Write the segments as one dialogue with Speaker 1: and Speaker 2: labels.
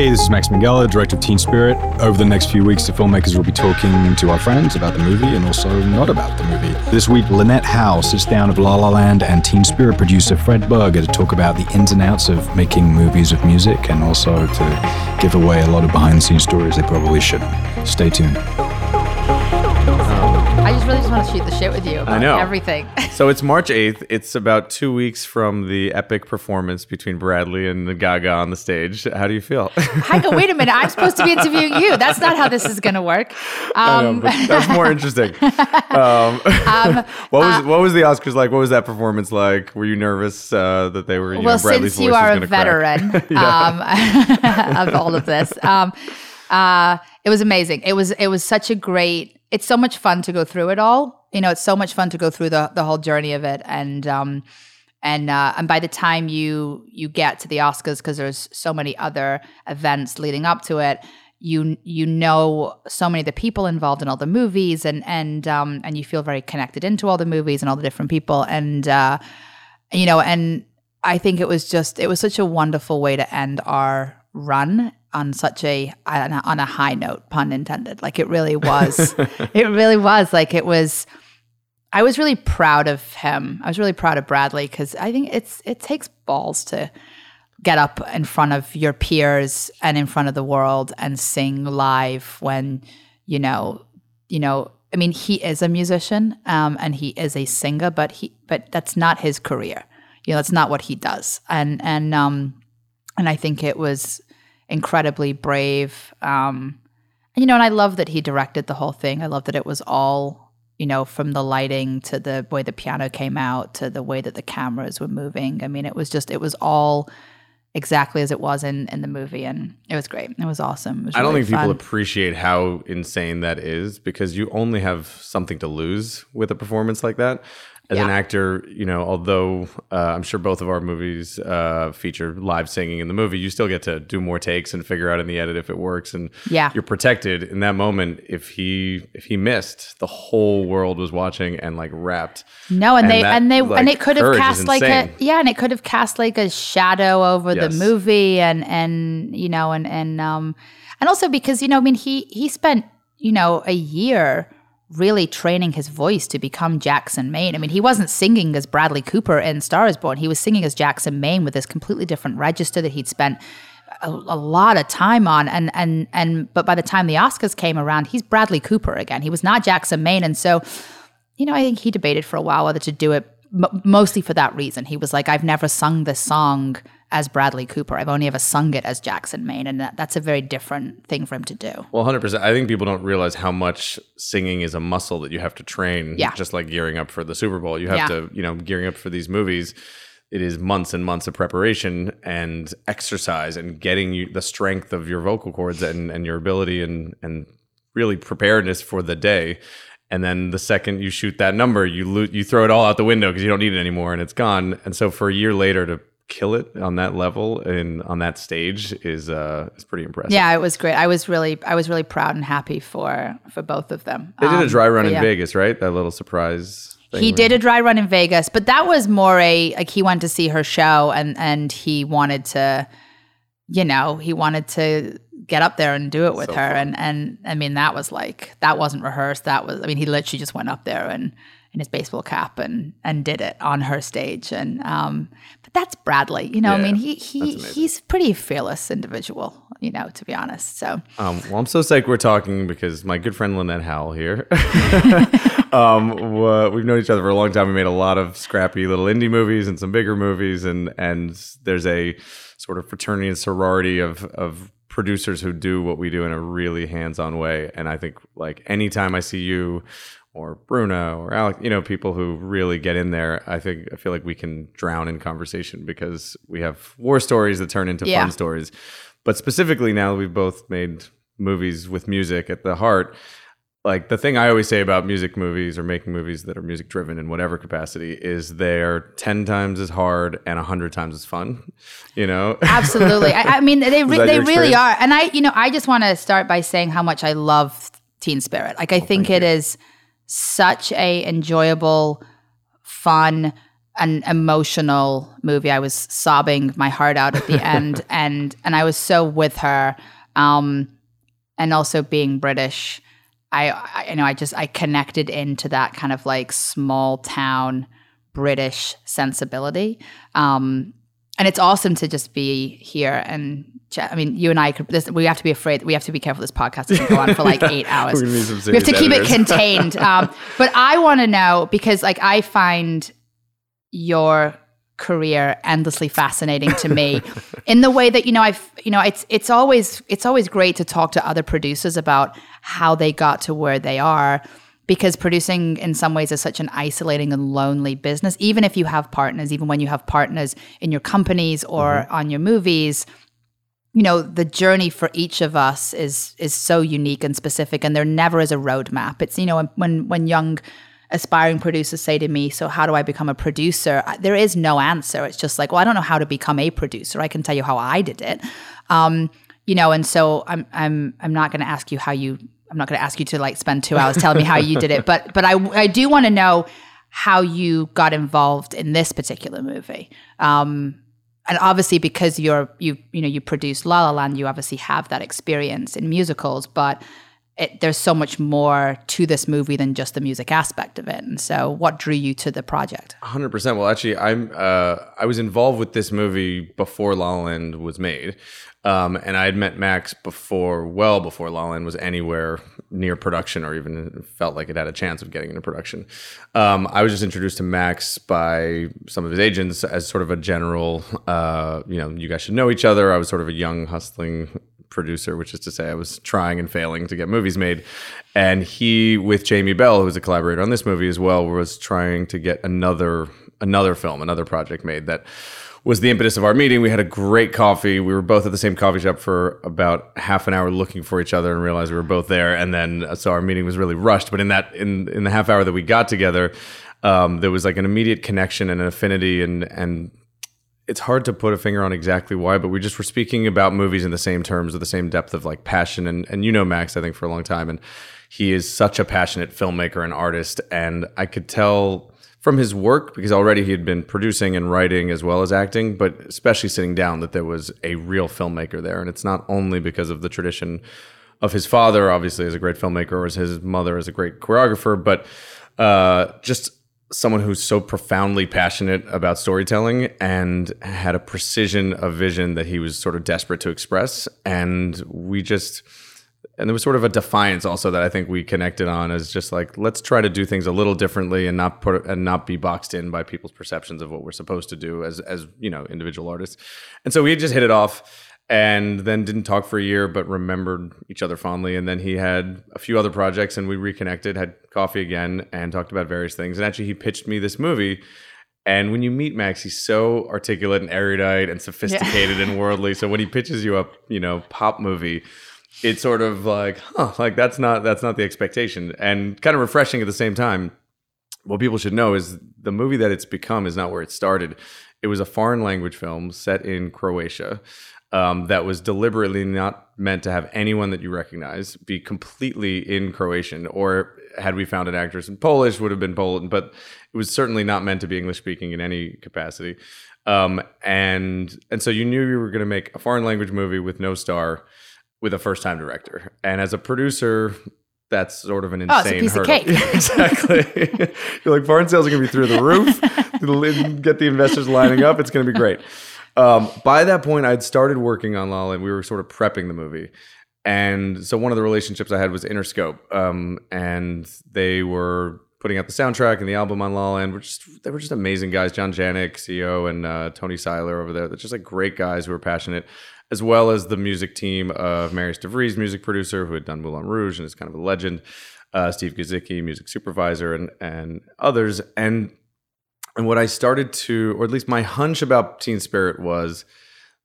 Speaker 1: Hey, this is Max Minghella, director of Teen Spirit. Over the next few weeks, the filmmakers will be talking to our friends about the movie and also not about the movie. This week, Lynette Howell sits down with La La Land and Teen Spirit producer Fred Berger to talk about the ins and outs of making movies with music and also to give away a lot of behind the scenes stories they probably shouldn't. Stay tuned.
Speaker 2: I just really just want to shoot the shit with you about
Speaker 3: I know.
Speaker 2: everything.
Speaker 3: So it's March 8th. It's about two weeks from the epic performance between Bradley and Gaga on the stage. How do you feel?
Speaker 2: I go, wait a minute, I'm supposed to be interviewing you. That's not how this is going to work.
Speaker 3: I know,
Speaker 2: Um,
Speaker 3: that's more interesting. Um, what was what was the Oscars like? What was that performance like? Were you nervous uh, that they were? You
Speaker 2: well,
Speaker 3: know, Bradley's
Speaker 2: since you
Speaker 3: voice
Speaker 2: are a veteran um, of all of this, um, uh, it was amazing. It was it was such a great. It's so much fun to go through it all. You know, it's so much fun to go through the the whole journey of it, and um, and uh, and by the time you you get to the Oscars, because there's so many other events leading up to it, you you know so many of the people involved in all the movies, and and um, and you feel very connected into all the movies and all the different people, and uh, you know, and I think it was just it was such a wonderful way to end our run on such a on a, on a high note, pun intended. Like it really was, it really was. Like it was. I was really proud of him. I was really proud of Bradley because I think it's it takes balls to get up in front of your peers and in front of the world and sing live when you know you know i mean he is a musician um, and he is a singer but he but that's not his career you know that's not what he does and and um and i think it was incredibly brave um and you know and i love that he directed the whole thing. I love that it was all you know from the lighting to the way the piano came out to the way that the cameras were moving. I mean it was just it was all exactly as it was in in the movie and it was great. It was awesome. It was
Speaker 3: I don't
Speaker 2: really
Speaker 3: think people appreciate how insane that is because you only have something to lose with a performance like that. As an actor, you know, although uh, I'm sure both of our movies uh, feature live singing in the movie, you still get to do more takes and figure out in the edit if it works, and
Speaker 2: Yeah.
Speaker 3: you're protected in that moment. If he if he missed, the whole world was watching and like wrapped.
Speaker 2: No, and,
Speaker 3: And
Speaker 2: they
Speaker 3: that,
Speaker 2: and they
Speaker 3: like,
Speaker 2: and it could have cast like a yeah, and it could have cast like a shadow over
Speaker 3: Yes.
Speaker 2: the movie and and you know and and um and also because you know I mean he he spent you know a year really training his voice to become Jackson Maine. I mean, he wasn't singing as Bradley Cooper in Star is Born. He was singing as Jackson Maine with this completely different register that he'd spent a, a lot of time on and and and but by the time the Oscars came around, he's Bradley Cooper again. He was not Jackson Maine and so you know, I think he debated for a while whether to do it m- mostly for that reason. He was like, I've never sung this song as Bradley Cooper. I've only ever sung it as Jackson Maine. And that, that's a very different thing for him to do.
Speaker 3: Well, 100%. I think people don't realize how much singing is a muscle that you have to train.
Speaker 2: Yeah.
Speaker 3: Just like gearing up for the Super Bowl. You have
Speaker 2: Yeah.
Speaker 3: to, you know, gearing up for these movies. It is months and months of preparation and exercise and getting you the strength of your vocal cords and, and your ability and, and really preparedness for the day. And then the second you shoot that number, you lo- you throw it all out the window because you don't need it anymore and it's gone. And so for a year later to kill it on that level and on that stage is uh is pretty impressive.
Speaker 2: Yeah, it was great. I was really, I was really proud and happy for for both of them.
Speaker 3: They did a
Speaker 2: Um,
Speaker 3: dry run in
Speaker 2: yeah.
Speaker 3: Vegas, right? That little surprise. Thing
Speaker 2: He did a dry run in Vegas, but that was more a like he went to see her show and and he wanted to, you know, he wanted to get up there and do it with
Speaker 3: So
Speaker 2: her,
Speaker 3: fun.
Speaker 2: and and I mean that was like that wasn't rehearsed. That was I mean he literally just went up there and in his baseball cap and and did it on her stage, and um, that's Bradley, you know. I mean he he he's pretty fearless individual, you know, to be honest. So
Speaker 3: Um, well, I'm so psyched we're talking because my good friend Lynette Howell here. um, we've known each other for a long time. We made a lot of scrappy little indie movies and some bigger movies, and and there's a sort of fraternity and sorority of of producers who do what we do in a really hands-on way. And I think like anytime I see you or Bruno or Alec, you know, people who really get in there, I think I feel like we can drown in conversation because we have war stories that turn into
Speaker 2: Yeah.
Speaker 3: fun stories. But specifically now we've both made movies with music at the heart, like the thing I always say about music movies or making movies that are music driven in whatever capacity is they're 10 times as hard and 100 times as fun, you know?
Speaker 2: Absolutely. I, I mean, they re- they really are. And I, you know, I just want to start by saying how much I love Teen Spirit. Like, I oh, think it is such a enjoyable, fun, an emotional movie. I was sobbing my heart out at the end, and and I was so with her. Um, and also being British, I, I you know I just I connected into that kind of like small town British sensibility. Um, and it's awesome to just be here and chat. I mean, you and I could. This, we have to be afraid. We have to be careful. This podcast can go on for like eight hours. we have to keep editors. it contained. Um, but I want to know because, like, I find your career endlessly fascinating to me in the way that you know I've you know it's it's always it's always great to talk to other producers about how they got to where they are because producing in some ways is such an isolating and lonely business even if you have partners even when you have partners in your companies or mm-hmm. on your movies you know the journey for each of us is is so unique and specific and there never is a roadmap. It's you know when when young aspiring producers say to me so how do i become a producer? There is no answer. It's just like well i don't know how to become a producer. I can tell you how i did it. Um, you know and so i'm i'm i'm not going to ask you how you I'm not going to ask you to like spend two hours telling me how you did it, but but I I do want to know how you got involved in this particular movie. Um, and obviously because you're you you know you produced La La Land, you obviously have that experience in musicals, but it, there's so much more to this movie than just the music aspect of it. And so, what drew you to the project?
Speaker 3: 100%. Well, actually, I'm uh, I was involved with this movie before La La Land was made. Um, and I had met Max before, well before La La Land was anywhere near production or even felt like it had a chance of getting into production. Um, I was just introduced to Max by some of his agents as sort of a general, uh, you know, you guys should know each other. I was sort of a young, hustling producer, which is to say I was trying and failing to get movies made. And he, with Jamie Bell, who's a collaborator on this movie as well, was trying to get another another film, another project made that was the impetus of our meeting. We had a great coffee. We were both at the same coffee shop for about half an hour looking for each other and realized we were both there. And then uh, so our meeting was really rushed. But in that in in the half hour that we got together, um, there was like an immediate connection and an affinity and and it's hard to put a finger on exactly why, but we just were speaking about movies in the same terms with the same depth of like passion and and you know Max, I think for a long time, and he is such a passionate filmmaker and artist, and I could tell from his work because already he had been producing and writing as well as acting, but especially sitting down that there was a real filmmaker there. And it's not only because of the tradition of his father, obviously as a great filmmaker, or as his mother as a great choreographer, but uh, just someone who's so profoundly passionate about storytelling and had a precision of vision that he was sort of desperate to express. And we just and there was sort of a defiance also that I think we connected on as just like let's try to do things a little differently and not put and not be boxed in by people's perceptions of what we're supposed to do as as you know individual artists. And so we just hit it off and then didn't talk for a year but remembered each other fondly and then he had a few other projects and we reconnected, had coffee again and talked about various things. And actually he pitched me this movie and when you meet Max, he's so articulate and erudite and sophisticated yeah. and worldly. So when he pitches you a, you know, pop movie, it's sort of like, huh, like that's not that's not the expectation, and kind of refreshing at the same time. What people should know is the movie that it's become is not where it started. It was a foreign language film set in Croatia um, that was deliberately not meant to have anyone that you recognize be completely in Croatian, or had we found an actress in Polish, would have been Poland, but it was certainly not meant to be English speaking in any capacity. Um, and and so you knew you were going to make a foreign language movie with no star with a first time director. And as a producer, that's sort of an insane oh, it's a piece hurdle. Of cake. Yeah, exactly. You're like foreign sales are going to be through the roof. Get the investors lining up. It's going to be great. Um, by that point, I'd started working on La and we were sort of prepping the movie. And so one of the relationships I had was Interscope, um, and they were putting out the soundtrack and the album on La Land. Were just they were just amazing guys. John Janick, CEO, and uh, Tony Seiler over there. They're just like great guys who were passionate as well as the music team of Marius de Vries, music producer, who had done Moulin Rouge and is kind of a legend, uh, Steve Gizicki, music supervisor, and and others. And and what I started to, or at least my hunch about Teen Spirit was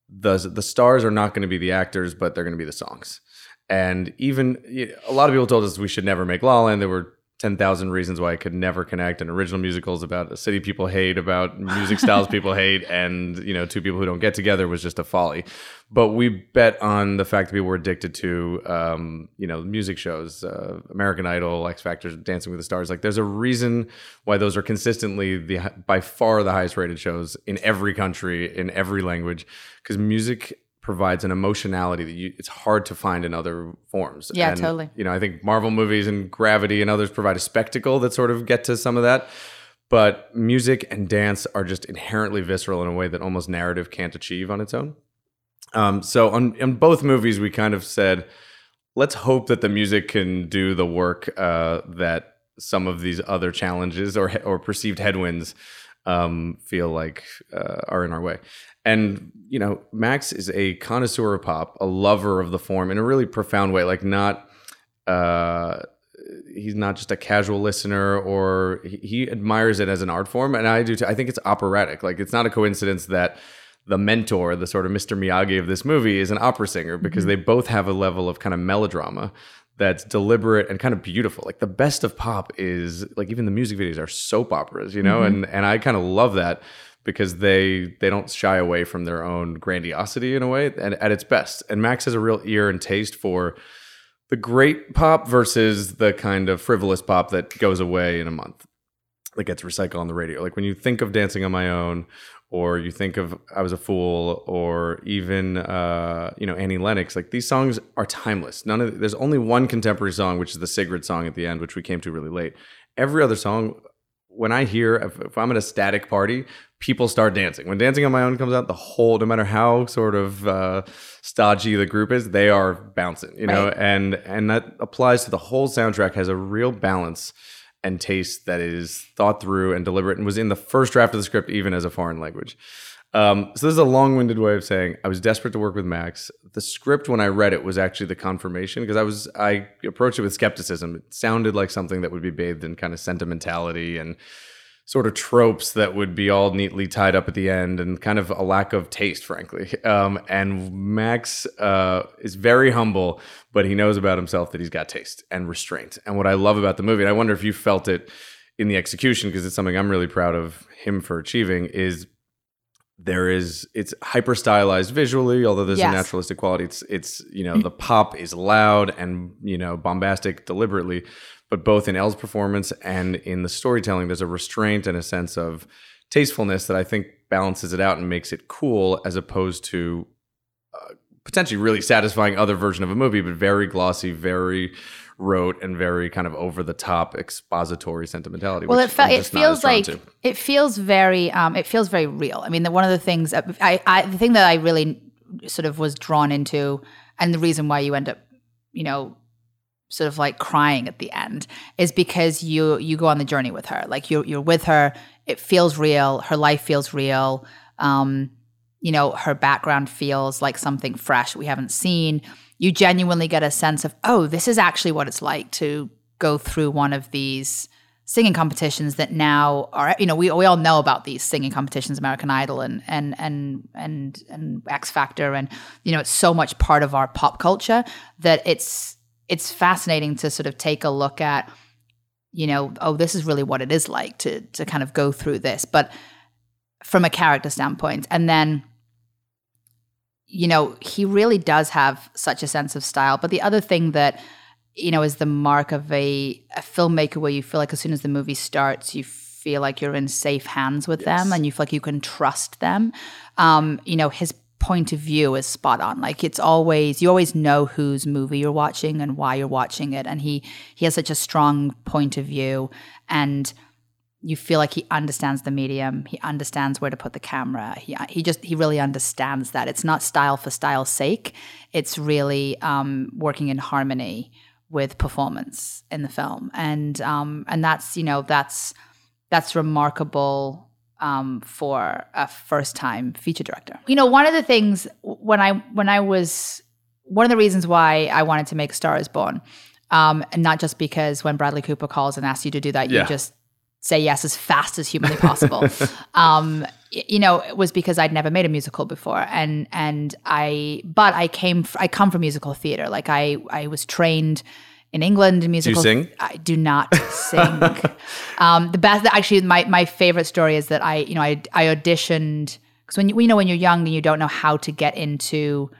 Speaker 3: the the stars are not going to be the actors, but they're going to be the songs. And even a lot of people told us we should never make La La Land. There were 10,000 Reasons Why I Could Never Connect, and original musicals about a city people hate, about music styles people hate, and, you know, two people who don't get together was just a folly. But we bet on the fact that people were addicted to, um, you know, music shows, uh, American Idol, X Factor, Dancing with the Stars. Like, there's a reason why those are consistently the by far the highest rated shows in every country, in every language, because music provides an emotionality that you, it's hard to find in other forms.
Speaker 2: Yeah,
Speaker 3: And,
Speaker 2: totally.
Speaker 3: You know, I think Marvel movies and Gravity and others provide a spectacle that sort of get to some of that. But music and dance are just inherently visceral in a way that almost narrative can't achieve on its own. Um, so on in both movies, we kind of said, let's hope that the music can do the work uh, that some of these other challenges or or perceived headwinds um, feel like uh, are in our way. And you know, Max is a connoisseur of pop, a lover of the form in a really profound way. Like not, uh, he's not just a casual listener, or he, he admires it as an art form, and I do. Too. I think it's operatic. Like it's not a coincidence that the mentor, the sort of Mr. Miyagi of this movie, is an opera singer because they both have a level of kind of melodrama that's deliberate and kind of beautiful. Like the best of pop is like even the music videos are soap operas, you know, and and I kind of love that because they they don't shy away from their own grandiosity in a way and at its best. And Max has a real ear and taste for the great pop versus the kind of frivolous pop that goes away in a month that gets recycled on the radio. Like when you think of Dancing on My Own, or you think of I Was a Fool, or even uh, you know Annie Lennox, like these songs are timeless. None of there's only one contemporary song, which is the Sigrid song at the end, which we came to really late. Every other song, when I hear if, if I'm at a static party, people start dancing. When Dancing on My Own comes out, the whole no matter how sort of uh, stodgy the group is, they are bouncing, you know,
Speaker 2: Right.
Speaker 3: and and that applies to the whole soundtrack. Has a real balance and taste that is thought through and deliberate and was in the first draft of the script even as a foreign language. Um, so this is a long-winded way of saying I was desperate to work with Max. The script when I read it was actually the confirmation because I was I approached it with skepticism. It sounded like something that would be bathed in kind of sentimentality and sort of tropes that would be all neatly tied up at the end and kind of a lack of taste, frankly. Um, and Max uh, is very humble, but he knows about himself that he's got taste and restraint. And what I love about the movie, and I wonder if you felt it in the execution, because it's something I'm really proud of him for achieving, is there is it's hyper stylized visually although there's
Speaker 2: Yes.
Speaker 3: a naturalistic quality it's it's you know the pop is loud and you know bombastic deliberately but both in Elle's performance and in the storytelling there's a restraint and a sense of tastefulness that I think balances it out and makes it cool as opposed to uh, potentially really satisfying other version of a movie but very glossy very rote and very kind of over the top expository sentimentality
Speaker 2: Well,
Speaker 3: which
Speaker 2: it fe- it feels like
Speaker 3: to.
Speaker 2: it feels very um, it feels very real. I mean, the, one of the things I, I the thing that I really sort of was drawn into, and the reason why you end up, you know, sort of like crying at the end is because you you go on the journey with her. Like you're you're with her. It feels real. Her life feels real. Um, you know, her background feels like something fresh we haven't seen. You genuinely get a sense of, oh, this is actually what it's like to go through one of these singing competitions that now are you know we, we all know about these singing competitions american idol and and and and and x factor and you know it's so much part of our pop culture that it's it's fascinating to sort of take a look at you know oh this is really what it is like to to kind of go through this but from a character standpoint. And then you know he really does have such a sense of style. But the other thing that you know is the mark of a, a filmmaker where you feel like as soon as the movie starts you feel like you're in safe hands with them and you feel like you can trust them. Um, you know his point of view is spot on. Like it's always you always know whose movie you're watching and why you're watching it. And he he has such a strong point of view and you feel like he understands the medium he understands where to put the camera. He, he just he really understands that. It's not style for style's sake. It's really um, working in harmony with performance in the film. And um, and that's you know that's that's remarkable um, for a first time feature director you know one of the things when i when i was one of the reasons why i wanted to make star is born um, and not just because when bradley cooper calls and asks you to do that you just say yes as fast as humanly possible. um, you know, it was because I'd never made a musical before, and and I, but I came, I come from musical theater. Like I, I was trained in England in musical.
Speaker 3: sing?
Speaker 2: I do not sing. um, the best, actually, my my favorite story is that I, you know, I I auditioned because when you, you know when you're young and you don't know how to get into,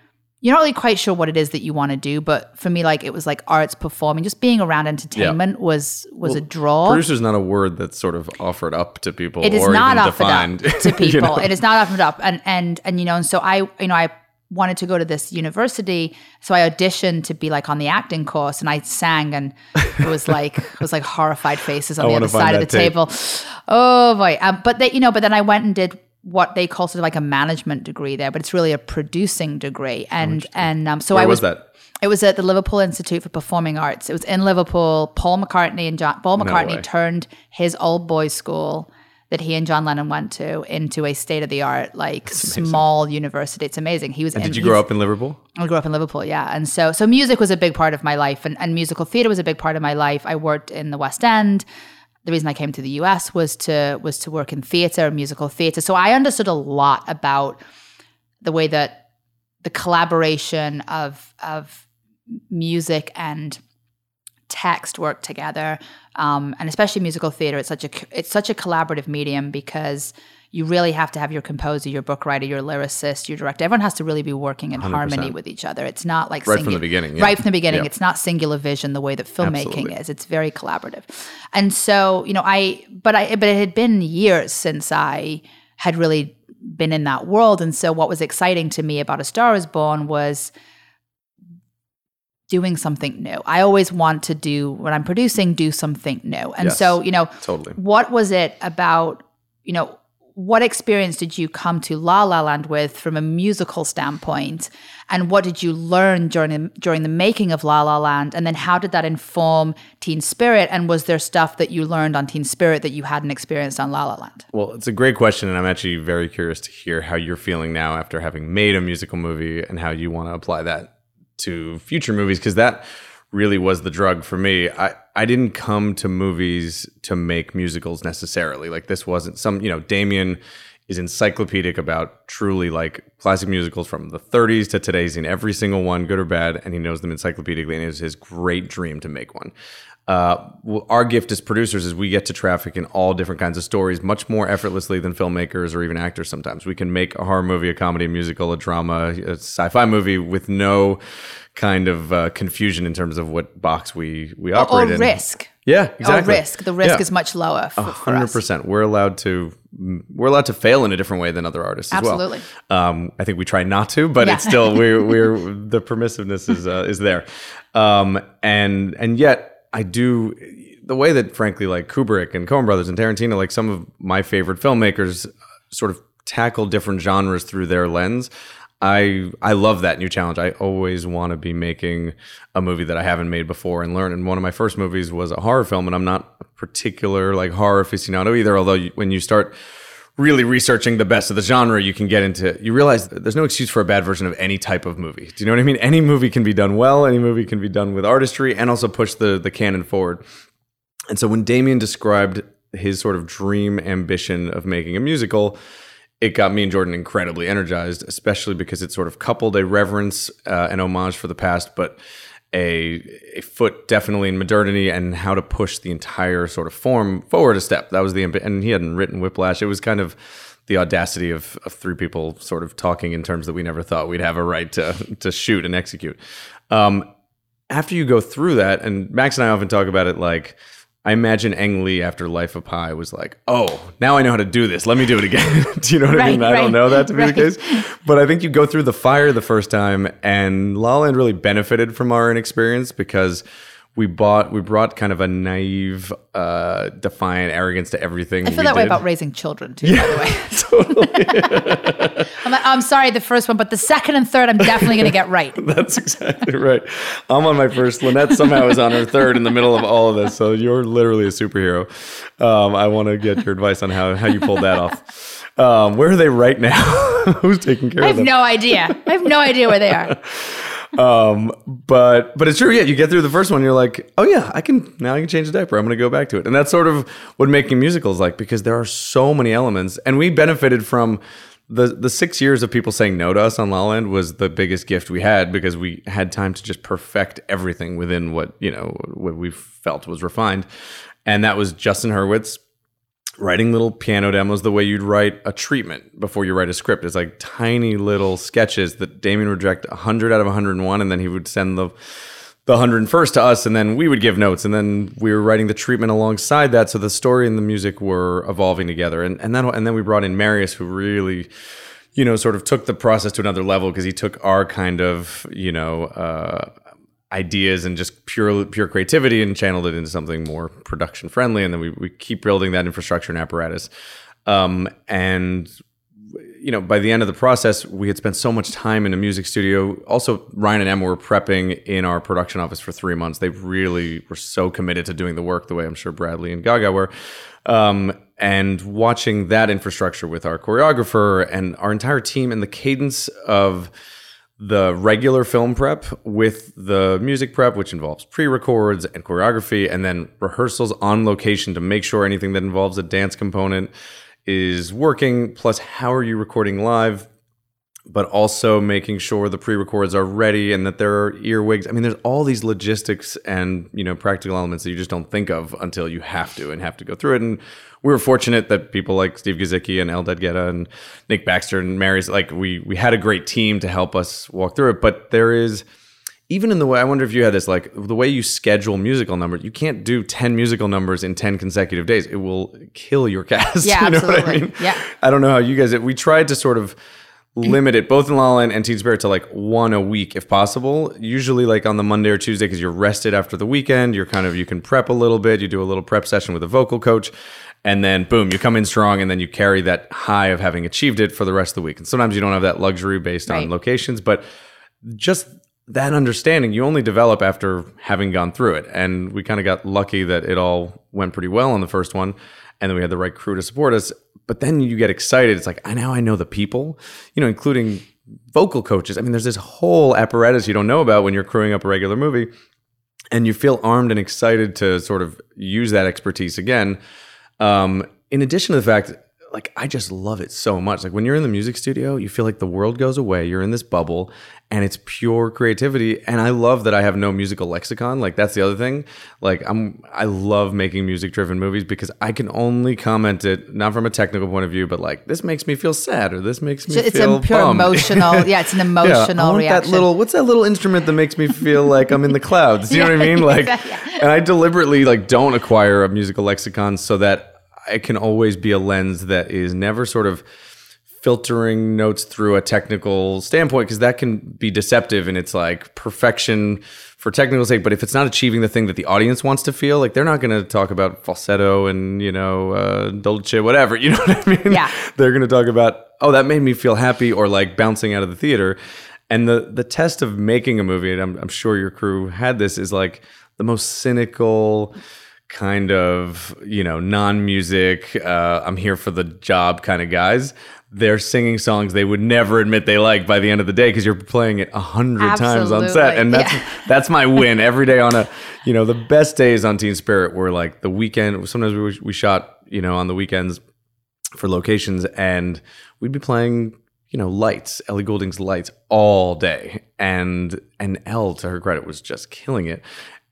Speaker 2: you're not really quite sure what it is that you want to do. But for me, like it was like arts performing, just being around entertainment was was a draw.
Speaker 3: Producer's not a word that's sort of offered up to people
Speaker 2: It is
Speaker 3: or
Speaker 2: not offered
Speaker 3: defined.
Speaker 2: up to
Speaker 3: you
Speaker 2: people.
Speaker 3: know?
Speaker 2: It is not offered up, and and and you know, and so I, you know, I wanted to go to this university, so I auditioned to be like on the acting course, and I sang, and it was like it was like horrified faces on
Speaker 3: I
Speaker 2: the other side of the
Speaker 3: tape.
Speaker 2: table. Oh boy! Um, but they, you know, but then I went and did what they call sort of like a management degree there, but it's really a producing degree, and and um, so
Speaker 3: Where
Speaker 2: I
Speaker 3: was
Speaker 2: was
Speaker 3: that?
Speaker 2: it was at the Liverpool Institute for Performing Arts. It was in Liverpool. Paul McCartney and John Paul McCartney
Speaker 3: way.
Speaker 2: turned his old boys' school that he and John Lennon went to into a state of the art, like small university. It's amazing. He was.
Speaker 3: And
Speaker 2: in,
Speaker 3: did you grow up in Liverpool?
Speaker 2: I grew up in Liverpool, yeah, and so so music was a big part of my life, and, and musical theater was a big part of my life. I worked in the West End. The reason I came to the U.S. was to was to work in theater, musical theater. So I understood a lot about the way that the collaboration of of music and text work together, um, and especially musical theater. It's such a it's such a collaborative medium because you really have to have your composer, your book writer, your lyricist, your director. Everyone has to really be working in harmony with each other. It's not like
Speaker 3: Right from the beginning, yeah.
Speaker 2: Right from the beginning,
Speaker 3: Yeah.
Speaker 2: it's not singular vision the way that filmmaking
Speaker 3: Absolutely.
Speaker 2: is. It's very collaborative, and so you know, I but I but it had been years since I had really been in that world, and so what was exciting to me about A Star Is Born was doing something new. I always want to do when I'm producing, do something new. And
Speaker 3: Yes.
Speaker 2: so, you know,
Speaker 3: Totally.
Speaker 2: what was it about, you know, what experience did you come to La La Land with from a musical standpoint? And what did you learn during during the making of La La Land? And then how did that inform Teen Spirit? And was there stuff that you learned on Teen Spirit that you hadn't experienced on La La Land?
Speaker 3: Well, it's a great question, and I'm actually very curious to hear how you're feeling now after having made a musical movie and how you want to apply that to future movies because that really was the drug for me. I, I didn't come to movies to make musicals necessarily. Like this wasn't some, you know, Damien is encyclopedic about truly like classic musicals from the 30s to today's in every single one, good or bad, and he knows them encyclopedically, and it was his great dream to make one. Uh, our gift as producers is we get to traffic in all different kinds of stories much more effortlessly than filmmakers or even actors sometimes. We can make a horror movie, a comedy, a musical, a drama, a sci fi movie with no kind of uh, confusion in terms of what box we, we
Speaker 2: Or
Speaker 3: operate in.
Speaker 2: risk.
Speaker 3: Yeah, exactly.
Speaker 2: Or risk. The risk
Speaker 3: Yeah.
Speaker 2: is much lower for
Speaker 3: Hundred percent. We're allowed to we're allowed to fail in a different way than other artists
Speaker 2: Absolutely.
Speaker 3: as well. Um, I think we try not to, but
Speaker 2: Yeah.
Speaker 3: it's still we're we're the permissiveness is uh, is there, um, and and yet I do the way that frankly like Kubrick and Coen Brothers and Tarantino, like some of my favorite filmmakers, uh, sort of tackle different genres through their lens. I I love that new challenge. I always want to be making a movie that I haven't made before and learn. And one of my first movies was a horror film, and I'm not particular like horror aficionado either. Although you, when you start really researching the best of the genre, you can get into. You realize there's no excuse for a bad version of any type of movie. Do you know what I mean? Any movie can be done well. Any movie can be done with artistry, and also push the the canon forward. And so when Damien described his sort of dream ambition of making a musical, it got me and Jordan incredibly energized, especially because it sort of coupled a reverence uh, and homage for the past, but a, a foot definitely in modernity and how to push the entire sort of form forward a step. That was the and he hadn't written Whiplash. It was kind of the audacity of, of three people sort of talking in terms that we never thought we'd have a right to to shoot and execute. Um, after you go through that, and Max and I often talk about it like, I imagine Ang Lee after Life of Pi was like, oh, now I know how to do this. Let me do it again. do you know what I mean?
Speaker 2: Right,
Speaker 3: I don't know that to be
Speaker 2: right.
Speaker 3: the case. But I think you go through the fire the first time, and La Land really benefited from our inexperience because we bought, we brought kind of a naive, uh, defiant arrogance to everything.
Speaker 2: I feel that way about raising children too, by the way.
Speaker 3: totally.
Speaker 2: I'm, like, I'm sorry, the first one, but the second and third, I'm definitely going to get right.
Speaker 3: That's exactly right. I'm on my first. Lynette somehow is on her third in the middle of all of this. So you're literally a superhero. Um, I want to get your advice on how, how you pulled that off. Um, where are they right now? Who's taking care
Speaker 2: I
Speaker 3: of
Speaker 2: have no idea. I have no idea where they are.
Speaker 3: Um, but but it's true. Yeah, you get through the first one, you're like, oh yeah, I can now. I can change the diaper. I'm going to go back to it, and that's sort of what making musicals like because there are so many elements, and we benefited from the the six years of people saying no to us on La Land was the biggest gift we had because we had time to just perfect everything within what you know what we felt was refined, and that was Justin Hurwitz writing little piano demos the way you'd write a treatment before you write a script. It's like tiny little sketches that Damien would direct 100 out of 101, and then he would send the the 101st to us, and then we would give notes, and then we were writing the treatment alongside that, so the story and the music were evolving together, and and then and then we brought in Marius, who really. You know, sort of took the process to another level because he took our kind of, you know, uh, ideas and just pure pure creativity and channeled it into something more production friendly and then we, we keep building that infrastructure and apparatus. Um, and you know by the end of the process we had spent so much time in a music studio. Also ryan and emma were prepping in our production office for three months. They really were so committed to doing the work the way i'm sure bradley and gaga were. Um, and watching that infrastructure with our choreographer and our entire team and the cadence of the regular film prep with the music prep, which involves pre records and choreography, and then rehearsals on location to make sure anything that involves a dance component is working. Plus, how are you recording live? But also making sure the pre-records are ready and that there are earwigs. I mean, there's all these logistics and you know practical elements that you just don't think of until you have to and have to go through it. And we were fortunate that people like Steve Gizicki and Eldad Geta and Nick Baxter and Marius like we we had a great team to help us walk through it. But there is even in the way I wonder if you had this like the way you schedule musical numbers, you can't do 10 musical numbers in 10 consecutive days. It will kill your cast.
Speaker 2: Yeah,
Speaker 3: you know
Speaker 2: absolutely.
Speaker 3: What I mean?
Speaker 2: Yeah.
Speaker 3: I don't know how you guys we tried to sort of limit it both in La La Land and Teen Spirit to like one a week if possible. Usually like on the Monday or Tuesday because you're rested after the weekend. You're kind of you can prep a little bit. You do a little prep session with a vocal coach, and then boom, you come in strong, and then you carry that high of having achieved it for the rest of the week. And sometimes you don't have that luxury based
Speaker 2: Right.
Speaker 3: on locations, but just that understanding you only develop after having gone through it. And we kind of got lucky that it all went pretty well on the first one. And then we had the right crew to support us. But then you get excited. It's like, I now I know the people, you know, including vocal coaches. I mean, there's this whole apparatus you don't know about when you're crewing up a regular movie. And you feel armed and excited to sort of use that expertise again. Um, in addition to the fact, like I just love it so much. Like when you're in the music studio, you feel like the world goes away. You're in this bubble, and it's pure creativity. And I love that I have no musical lexicon. Like that's the other thing. Like I'm, I love making music-driven movies because I can only comment it not from a technical point of view, but like this makes me feel sad or this makes me
Speaker 2: It's
Speaker 3: feel
Speaker 2: a pure
Speaker 3: bummed.
Speaker 2: emotional. Yeah, it's an
Speaker 3: Yeah,
Speaker 2: emotional
Speaker 3: want
Speaker 2: reaction.
Speaker 3: that little. What's that little instrument that makes me feel like I'm in the clouds? Do you know what I mean? Like,
Speaker 2: exactly.
Speaker 3: and I deliberately like don't acquire a musical lexicon so that I can always be a lens that is never sort of filtering notes through a technical standpoint because that can be deceptive and it's like perfection for technical sake but if it's not achieving the thing that the audience wants to feel like they're not going to talk about falsetto and you know uh, dolce whatever you know what i mean
Speaker 2: Yeah.
Speaker 3: they're going to talk about oh that made me feel happy or like bouncing out of the theater and the the test of making a movie and i'm, I'm sure your crew had this is like the most cynical kind of you know non-music uh, i'm here for the job kind of guys. They're singing songs they would never admit they like by the end of the day because you're playing it a hundred times on set. And that's
Speaker 2: yeah.
Speaker 3: that's my win. Every day on a you know the best days on teen spirit were like the weekend sometimes we, we shot you know on the weekends for locations and we'd be playing you know lights ellie goulding's lights all day. And and elle to her credit was just killing it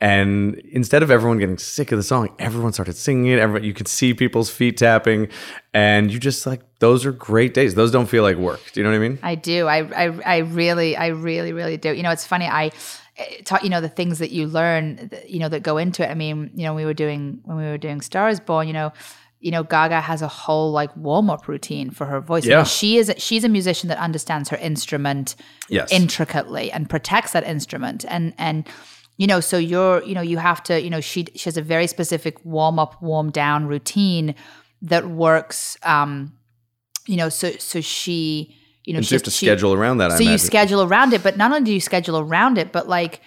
Speaker 3: and instead of everyone getting sick of the song everyone started singing it everyone you could see people's feet tapping and you just like those are great days those don't feel like work do you know what i mean
Speaker 2: I do. I, I, I really, I really, really do. You know, it's funny. I eh, taught, you know, the things that you learn, you know, that go into it. I mean, you know, we were doing, when we were doing Stars Born, you know, you know, Gaga has a whole like warm up routine for her voice. I mean,
Speaker 3: Yeah.
Speaker 2: she is, she's a musician that understands her instrument
Speaker 3: Yes.
Speaker 2: intricately and protects that instrument. And, and, you know, so you're, you know, you have to, you know, she, she has a very specific warm up, warm down routine that works, um, you know, so, so she, you know,
Speaker 3: and
Speaker 2: she
Speaker 3: you
Speaker 2: has-
Speaker 3: have to
Speaker 2: she-
Speaker 3: schedule around that I
Speaker 2: so you schedule around it, but not only do you schedule around it, but like,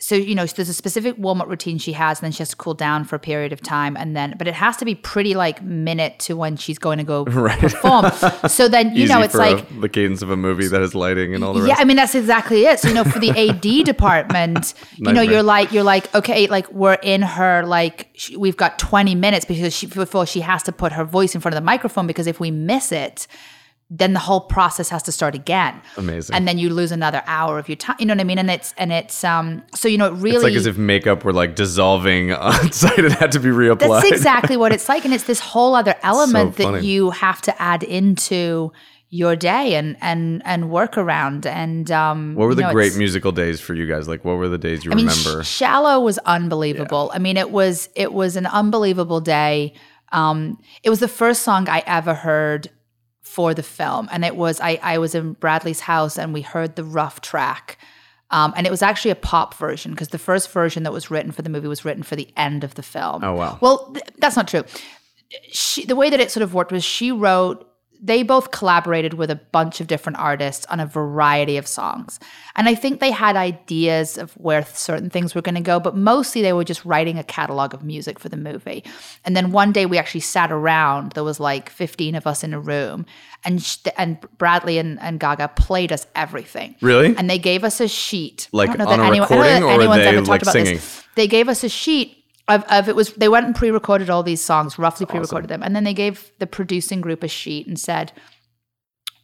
Speaker 2: so you know, so there's a specific warm up routine she has, and then she has to cool down for a period of time, and then, but it has to be pretty like minute to when she's going to go
Speaker 3: Right.
Speaker 2: perform. So then you
Speaker 3: Easy
Speaker 2: know, it's like
Speaker 3: a, the cadence of a movie that has lighting and all the
Speaker 2: yeah,
Speaker 3: rest
Speaker 2: I mean that's exactly it. So you know, for the AD department, you know, you're like you're like okay, like we're in her like sh we've got 20 minutes because she before she has to put her voice in front of the microphone because if we miss it, then the whole process has to start again.
Speaker 3: Amazing.
Speaker 2: And then you lose another hour of your time. You know what I mean? And it's and it's um so you know it really
Speaker 3: It's like as if makeup were like dissolving on site. It had to be reapplied.
Speaker 2: that's exactly what it's like. And it's this whole other element that you have to add into your day and and and work around. And um
Speaker 3: What were
Speaker 2: you
Speaker 3: the
Speaker 2: know,
Speaker 3: great musical days for you guys? Like, what were the days you
Speaker 2: I mean,
Speaker 3: remember?
Speaker 2: Sh- Shallow was unbelievable. I mean, it was it was an unbelievable day. Um, it was the first song I ever heard for the film, and it was I I was in Bradley's house and we heard the rough track. Um, and it was actually a pop version because the first version that was written for the movie was written for the end of the film.
Speaker 3: Oh, wow.
Speaker 2: Well, th- that's not true. She, the way that it sort of worked was she wrote. They both collaborated with a bunch of different artists on a variety of songs. And I think they had ideas of where certain things were going to go, but mostly they were just writing a catalog of music for the movie. And then one day we actually sat around, there was like 15 of us in a room, and sh- and Bradley and, and Gaga played us everything.
Speaker 3: Really?
Speaker 2: And they gave us a sheet.
Speaker 3: Like
Speaker 2: I don't know
Speaker 3: on
Speaker 2: that
Speaker 3: a
Speaker 2: anyone, I don't know
Speaker 3: recording, or they,
Speaker 2: ever talked
Speaker 3: like,
Speaker 2: about
Speaker 3: singing?
Speaker 2: this. They gave us a sheet of, of it was they went and pre-recorded all these songs, roughly pre-recorded them, and then they gave the producing group a sheet and said,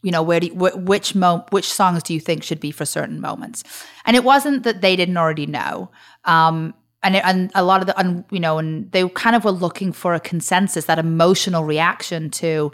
Speaker 2: you know, where do you, wh- which mo- which songs do you think should be for certain moments? And it wasn't that they didn't already know. Um, and, it, and a lot of the, and, you know, and they kind of were looking for a consensus, that emotional reaction to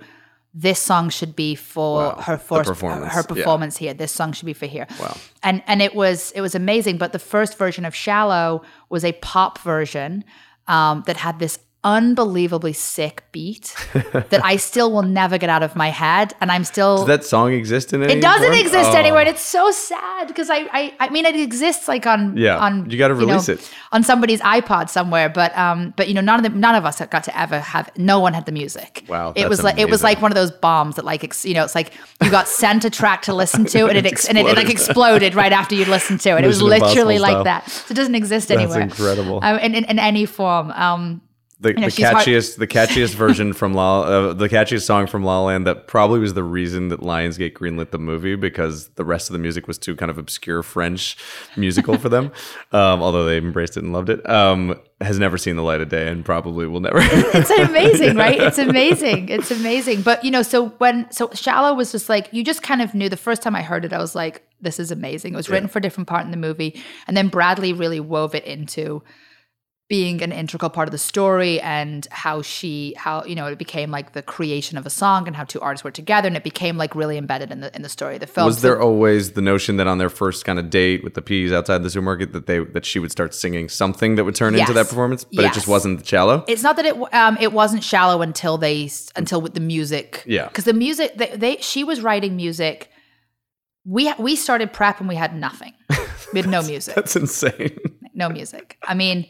Speaker 2: this song should be for
Speaker 3: Wow.
Speaker 2: her first
Speaker 3: performance.
Speaker 2: her
Speaker 3: Yeah.
Speaker 2: performance here. This song should be for here.
Speaker 3: Wow.
Speaker 2: And and it was it was amazing. But the first version of Shallow was a pop version um, that had this unbelievably sick beat that I still will never get out of my head, and I'm still.
Speaker 3: Does that song exist in any
Speaker 2: it doesn't
Speaker 3: form?
Speaker 2: exist
Speaker 3: Oh.
Speaker 2: anywhere, and it's so sad because I, I, I mean, it exists like on,
Speaker 3: Yeah,
Speaker 2: on
Speaker 3: you gotta
Speaker 2: know,
Speaker 3: release it.
Speaker 2: on somebody's iPod somewhere. But, um, but you know, none of them, none of us got to ever have. No one had the music.
Speaker 3: Wow,
Speaker 2: it
Speaker 3: that's
Speaker 2: was like it was like one of those bombs that like you know, it's like you got sent a track to listen to, and it ex- and it, it like exploded right after you'd listened to it. It was literally like
Speaker 3: style.
Speaker 2: that. So it doesn't exist
Speaker 3: That's
Speaker 2: anywhere.
Speaker 3: incredible.
Speaker 2: Um, in, in, in any form. Um,
Speaker 3: the,
Speaker 2: know,
Speaker 3: the
Speaker 2: she's hard-
Speaker 3: catchiest, the catchiest version from La, uh, the catchiest song from La La Land that probably was the reason that Lionsgate greenlit the movie because the rest of the music was too kind of obscure French musical for them. Um, although they embraced it and loved it, um, has never seen the light of day and probably will never.
Speaker 2: it's amazing, right? It's amazing. It's amazing. But you know, so when so shallow was just like you just kind of knew the first time I heard it, I was like, this is amazing. It was written for a different part in the movie. And then Bradley really wove it into being an integral part of the story and how she how you know it became like the creation of a song and how two artists were together and it became like really embedded in the in the story of the film.
Speaker 3: was
Speaker 2: So-
Speaker 3: there always the notion that on their first kind of date with the peas outside the supermarket that they that she would start singing something that would turn into that performance, but it just wasn't shallow?
Speaker 2: It's not that it um it wasn't shallow until they until with the music.
Speaker 3: Yeah.
Speaker 2: Because the music they, they she was writing music. We we started prep and we had nothing. We had no music.
Speaker 3: That's insane.
Speaker 2: No music. I mean,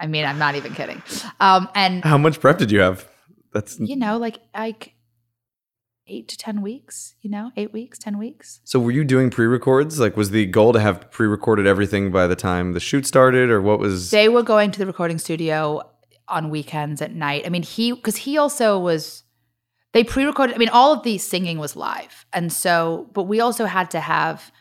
Speaker 2: I mean, I'm not even kidding. Um, and
Speaker 3: How much prep did you have? That's
Speaker 2: you know, like like eight to ten weeks. You know, eight weeks, ten weeks.
Speaker 3: So were you doing pre-records? Like was the goal to have pre-recorded everything by the time the shoot started or what was
Speaker 2: They were going to the recording studio on weekends at night. I mean, he because he also was they pre-recorded. I mean, all of the singing was live, and so but we also had to have.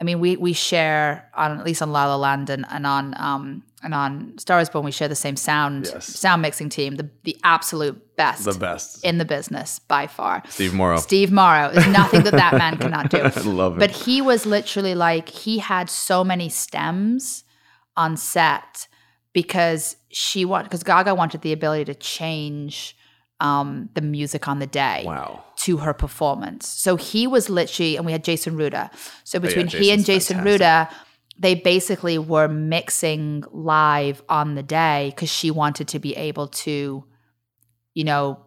Speaker 2: I mean, we we share on at least on La La Land and, and on um and on Star Stars Born, we share the same sound
Speaker 3: Yes.
Speaker 2: sound mixing team, the the absolute best,
Speaker 3: the best?
Speaker 2: in the business by far.
Speaker 3: Steve Morrow.
Speaker 2: Steve Morrow. There's nothing that that man cannot do.
Speaker 3: I love it.
Speaker 2: But he was literally like he had so many stems on set because she wanted because Gaga wanted the ability to change um, the music on the day
Speaker 3: wow.
Speaker 2: to her performance. So he was literally, and we had Jason Ruder. So between he and Jason
Speaker 3: fantastic.
Speaker 2: Ruder, they basically were mixing live on the day because she wanted to be able to, you know,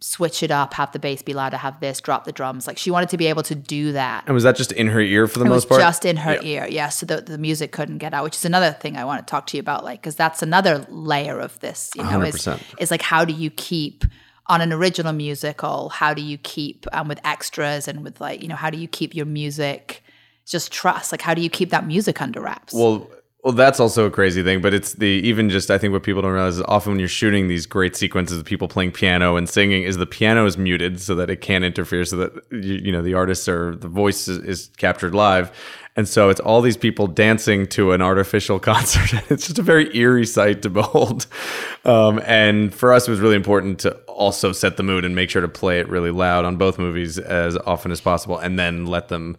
Speaker 2: switch it up, have the bass be louder, have this, drop the drums. Like she wanted to be able to do that.
Speaker 3: And was that just in her ear for the
Speaker 2: It was
Speaker 3: most part?
Speaker 2: just in her
Speaker 3: Yeah.
Speaker 2: ear, yeah. So the, the music couldn't get out, which is another thing I want to talk to you about, like, because that's another layer of this. You know, is
Speaker 3: 100%.
Speaker 2: is like how do you keep on an original musical? How do you keep um, with extras and with like you know how do you keep your music just trust? Like how do you keep that music under wraps?
Speaker 3: Well, Well, that's also a crazy thing, but it's the even just I think what people don't realize is often when you're shooting these great sequences of people playing piano and singing, is the piano is muted so that it can't interfere, so that you, you know the artists or the voice is, is captured live, and so it's all these people dancing to an artificial concert. it's just a very eerie sight to behold. Um, and for us, it was really important to also set the mood and make sure to play it really loud on both movies as often as possible, and then let them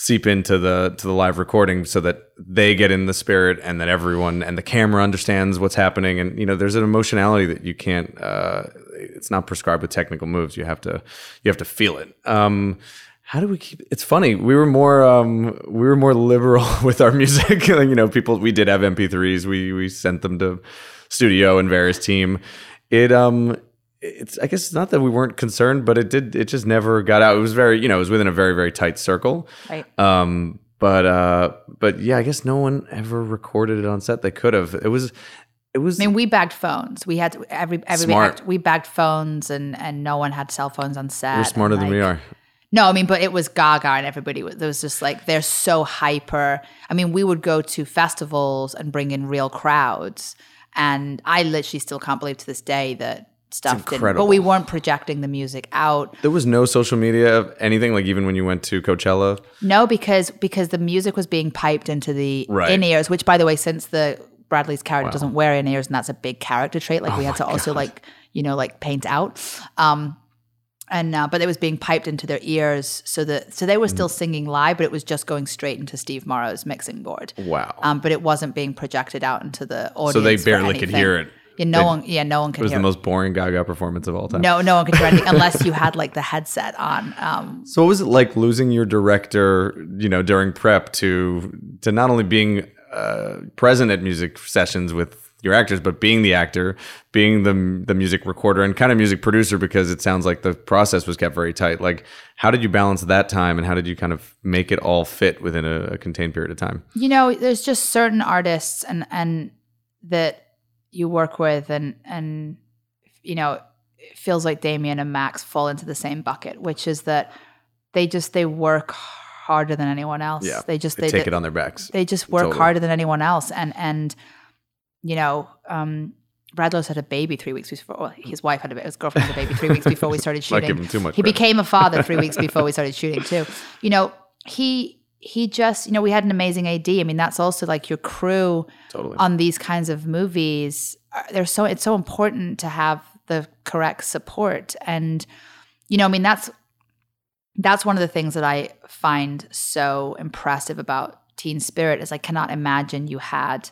Speaker 3: seep into the to the live recording so that they get in the spirit and that everyone and the camera understands what's happening. And you know there's an emotionality that you can't uh, it's not prescribed with technical moves. You have to you have to feel it. Um, how do we keep it's funny. We were more um, we were more liberal with our music. You know people we did have mp3s we we sent them to studio and various team. It um it's I guess it's not that we weren't concerned, but it did it just never got out. It was very you know it was within a very very tight circle.
Speaker 2: Right.
Speaker 3: Um. But uh. But yeah, I guess no one ever recorded it on set. They could have. It was. It was.
Speaker 2: I mean, we bagged phones. We had to, every everybody
Speaker 3: Smart.
Speaker 2: had- we bagged phones, and and no one had cell phones on set.
Speaker 3: you're smarter
Speaker 2: and,
Speaker 3: than we are.
Speaker 2: No, I mean, but it was Gaga, and everybody was. It was just like they're so hyper. I mean, we would go to festivals and bring in real crowds, and I literally still can't believe to this day that stuff. But we weren't projecting the music out.
Speaker 3: There was no social media of anything. Like even when you went to Coachella,
Speaker 2: No, because because the music was being piped into the
Speaker 3: Right.
Speaker 2: in ears. Which, by the way, since the Bradley's character doesn't wear in ears, and that's a big character trait. Like we
Speaker 3: Oh
Speaker 2: had to also like you know like paint out. Um, and uh, but it was being piped into their ears, so that so they were
Speaker 3: Mm.
Speaker 2: still singing live, but it was just going straight into Steve Morrow's mixing board.
Speaker 3: wow.
Speaker 2: Um, but it wasn't being projected out into the audience.
Speaker 3: so they barely could hear it.
Speaker 2: Yeah, no
Speaker 3: They-
Speaker 2: one. Yeah, no one
Speaker 3: can.
Speaker 2: It
Speaker 3: was the
Speaker 2: it.
Speaker 3: most boring Gaga performance of all time.
Speaker 2: no, no one could hear anything unless you had like the headset on. Um,
Speaker 3: So what was it like losing your director, you know, during prep to to not only being uh, present at music sessions with your actors, but being the actor, being the the music recorder and kind of music producer because it sounds like the process was kept very tight. Like, how did you balance that time, and how did you kind of make it all fit within a, a contained period of time?
Speaker 2: you know there's just certain artists and and that you work with and and you know it feels like damien and max fall into the same bucket which is that they just they work harder than anyone else
Speaker 3: Yeah,
Speaker 2: they just
Speaker 3: They,
Speaker 2: they,
Speaker 3: take
Speaker 2: they,
Speaker 3: it on their backs.
Speaker 2: they just work
Speaker 3: Totally.
Speaker 2: harder than anyone else and and you know um had a baby three weeks before. Well, his wife had a his girlfriend had a baby three weeks before we started
Speaker 3: Not
Speaker 2: shooting.
Speaker 3: giving too much.
Speaker 2: He
Speaker 3: credit.
Speaker 2: became a father three weeks before we started shooting too. You know, he he just you know we had an amazing AD. I mean, that's also like your crew
Speaker 3: totally.
Speaker 2: on these kinds of movies. are- They're so it's so important to have the correct support, and you know, I mean, that's that's one of the things that I find so impressive about Teen Spirit is I cannot imagine you had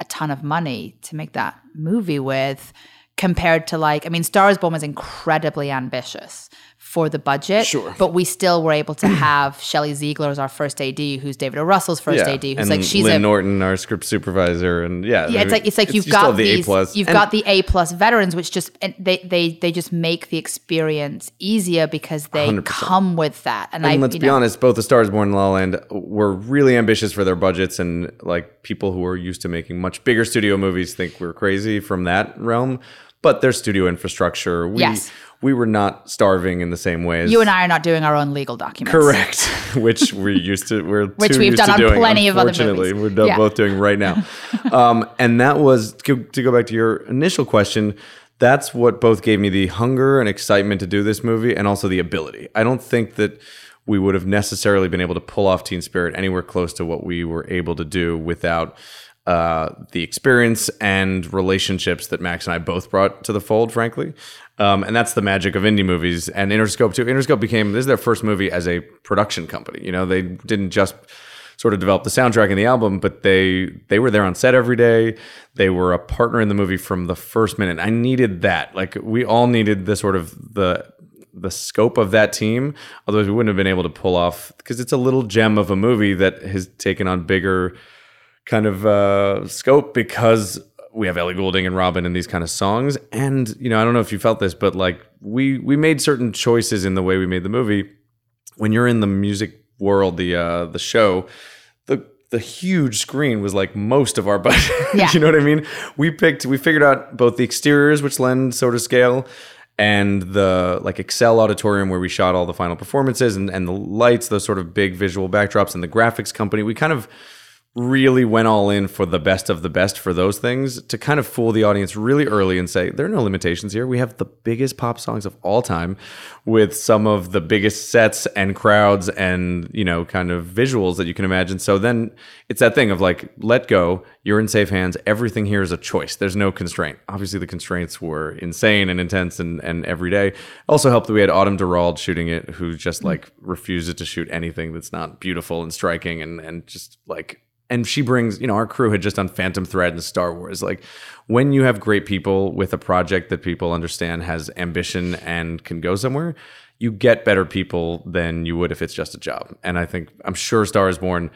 Speaker 2: a ton of money to make that movie with compared to like I mean Star is Born was incredibly ambitious for the budget
Speaker 3: Sure.
Speaker 2: but we still were able to have Shelley Ziegler as our first AD who's David O. Russell's first AD who's
Speaker 3: and
Speaker 2: like she's
Speaker 3: Lynn
Speaker 2: a
Speaker 3: Norton, our script supervisor, and yeah,
Speaker 2: yeah, it's like it's like you've
Speaker 3: you
Speaker 2: got
Speaker 3: the
Speaker 2: these,
Speaker 3: A plus.
Speaker 2: you've
Speaker 3: And-
Speaker 2: got the A plus veterans, which just and they they they just make the experience easier because they
Speaker 3: 100%.
Speaker 2: come with that. And, I,
Speaker 3: let's be
Speaker 2: know,
Speaker 3: honest, both The Stars Born and La Land were really ambitious for their budgets, and like people who are used to making much bigger studio movies think we're crazy from that realm. But their studio infrastructure, we
Speaker 2: Yes.
Speaker 3: we were not starving in the same way as
Speaker 2: you and I are not doing our own legal documents.
Speaker 3: correct, which we're used to. We're
Speaker 2: Which
Speaker 3: too
Speaker 2: we've
Speaker 3: used
Speaker 2: done
Speaker 3: to
Speaker 2: on
Speaker 3: doing,
Speaker 2: plenty of other movies.
Speaker 3: We're
Speaker 2: Yeah.
Speaker 3: both doing right now, um, and that was to, to go back to your initial question. That's what both gave me the hunger and excitement to do this movie, and also the ability. I don't think that we would have necessarily been able to pull off Teen Spirit anywhere close to what we were able to do without uh, the experience and relationships that Max and I both brought to the fold, frankly. Um, and that's the magic of indie movies and Interscope too. Interscope became this is their first movie as a production company. You know, they didn't just sort of develop the soundtrack and the album, but they they were there on set every day. They were a partner in the movie from the first minute. I needed that. Like we all needed the sort of the the scope of that team. Otherwise, we wouldn't have been able to pull off because it's a little gem of a movie that has taken on bigger kind of uh, scope because we have Ellie Goulding and Robyn and these kind of songs. And you know, I don't know if you felt this, but like we we made certain choices in the way we made the movie. When you're in the music world, the uh, the show, the the huge screen was like most of our budget.
Speaker 2: Yeah.
Speaker 3: you know what I mean? We picked, we figured out both the exteriors, which lend sort of scale, and the like Excel auditorium where we shot all the final performances and, and the lights, those sort of big visual backdrops, and the graphics company. We kind of really went all in for the best of the best for those things to kind of fool the audience really early and say there are no limitations here. We have the biggest pop songs of all time with some of the biggest sets and crowds and, you know, kind of visuals that you can imagine. So then it's that thing of like let go, you're in safe hands. Everything here is a choice. There's no constraint. Obviously the constraints were insane and intense and and every day. Also helped that we had Autumn Durald shooting it who just mm. like refuses to shoot anything that's not beautiful and striking and and just like and she brings, you know, our crew had just done Phantom Thread and Star Wars. Like when you have great people with a project that people understand has ambition and can go somewhere, you get better people than you would if it's just a job. And I think I'm sure Star is Born,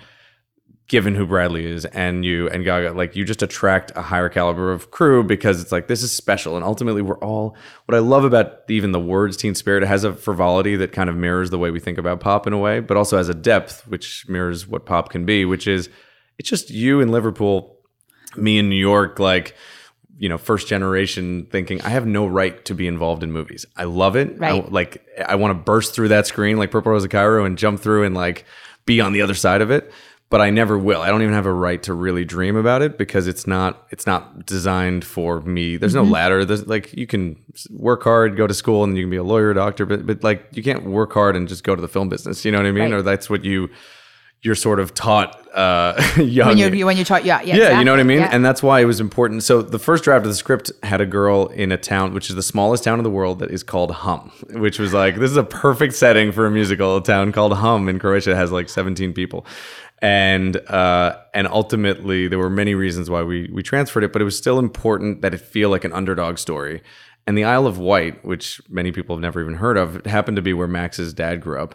Speaker 3: given who Bradley is and you and Gaga, like you just attract a higher caliber of crew because it's like this is special. And ultimately we're all what I love about even the words teen spirit, it has a frivolity that kind of mirrors the way we think about pop in a way, but also has a depth which mirrors what pop can be, which is it's just you in Liverpool, me in New York, like you know, first generation thinking I have no right to be involved in movies. I love it.
Speaker 2: Right.
Speaker 3: I, like I want to burst through that screen like Purple Rose of Cairo and jump through and like be on the other side of it. But I never will. I don't even have a right to really dream about it because it's not it's not designed for me. There's
Speaker 2: Mm-hmm.
Speaker 3: no ladder. There's like you can work hard, go to school, and you can be a lawyer, doctor, but but like you can't work hard and just go to the film business. You know what I mean?
Speaker 2: Right.
Speaker 3: Or that's what you you're sort of taught uh, young.
Speaker 2: when you're when you're taught yeah yeah
Speaker 3: Yeah, you know what I
Speaker 2: exactly,
Speaker 3: mean?
Speaker 2: yeah.
Speaker 3: And that's why it was important. So the first draft of the script had a girl in a town, which is the smallest town in the world, that is called Hum, which was like, this is a perfect setting for a musical. A town called Hum in Croatia It has like 17 people. And uh, and ultimately, there were many reasons why we we transferred it, but it was still important that it feel like an underdog story. And the Isle of Wight, which many people have never even heard of, happened to be where Max's dad grew up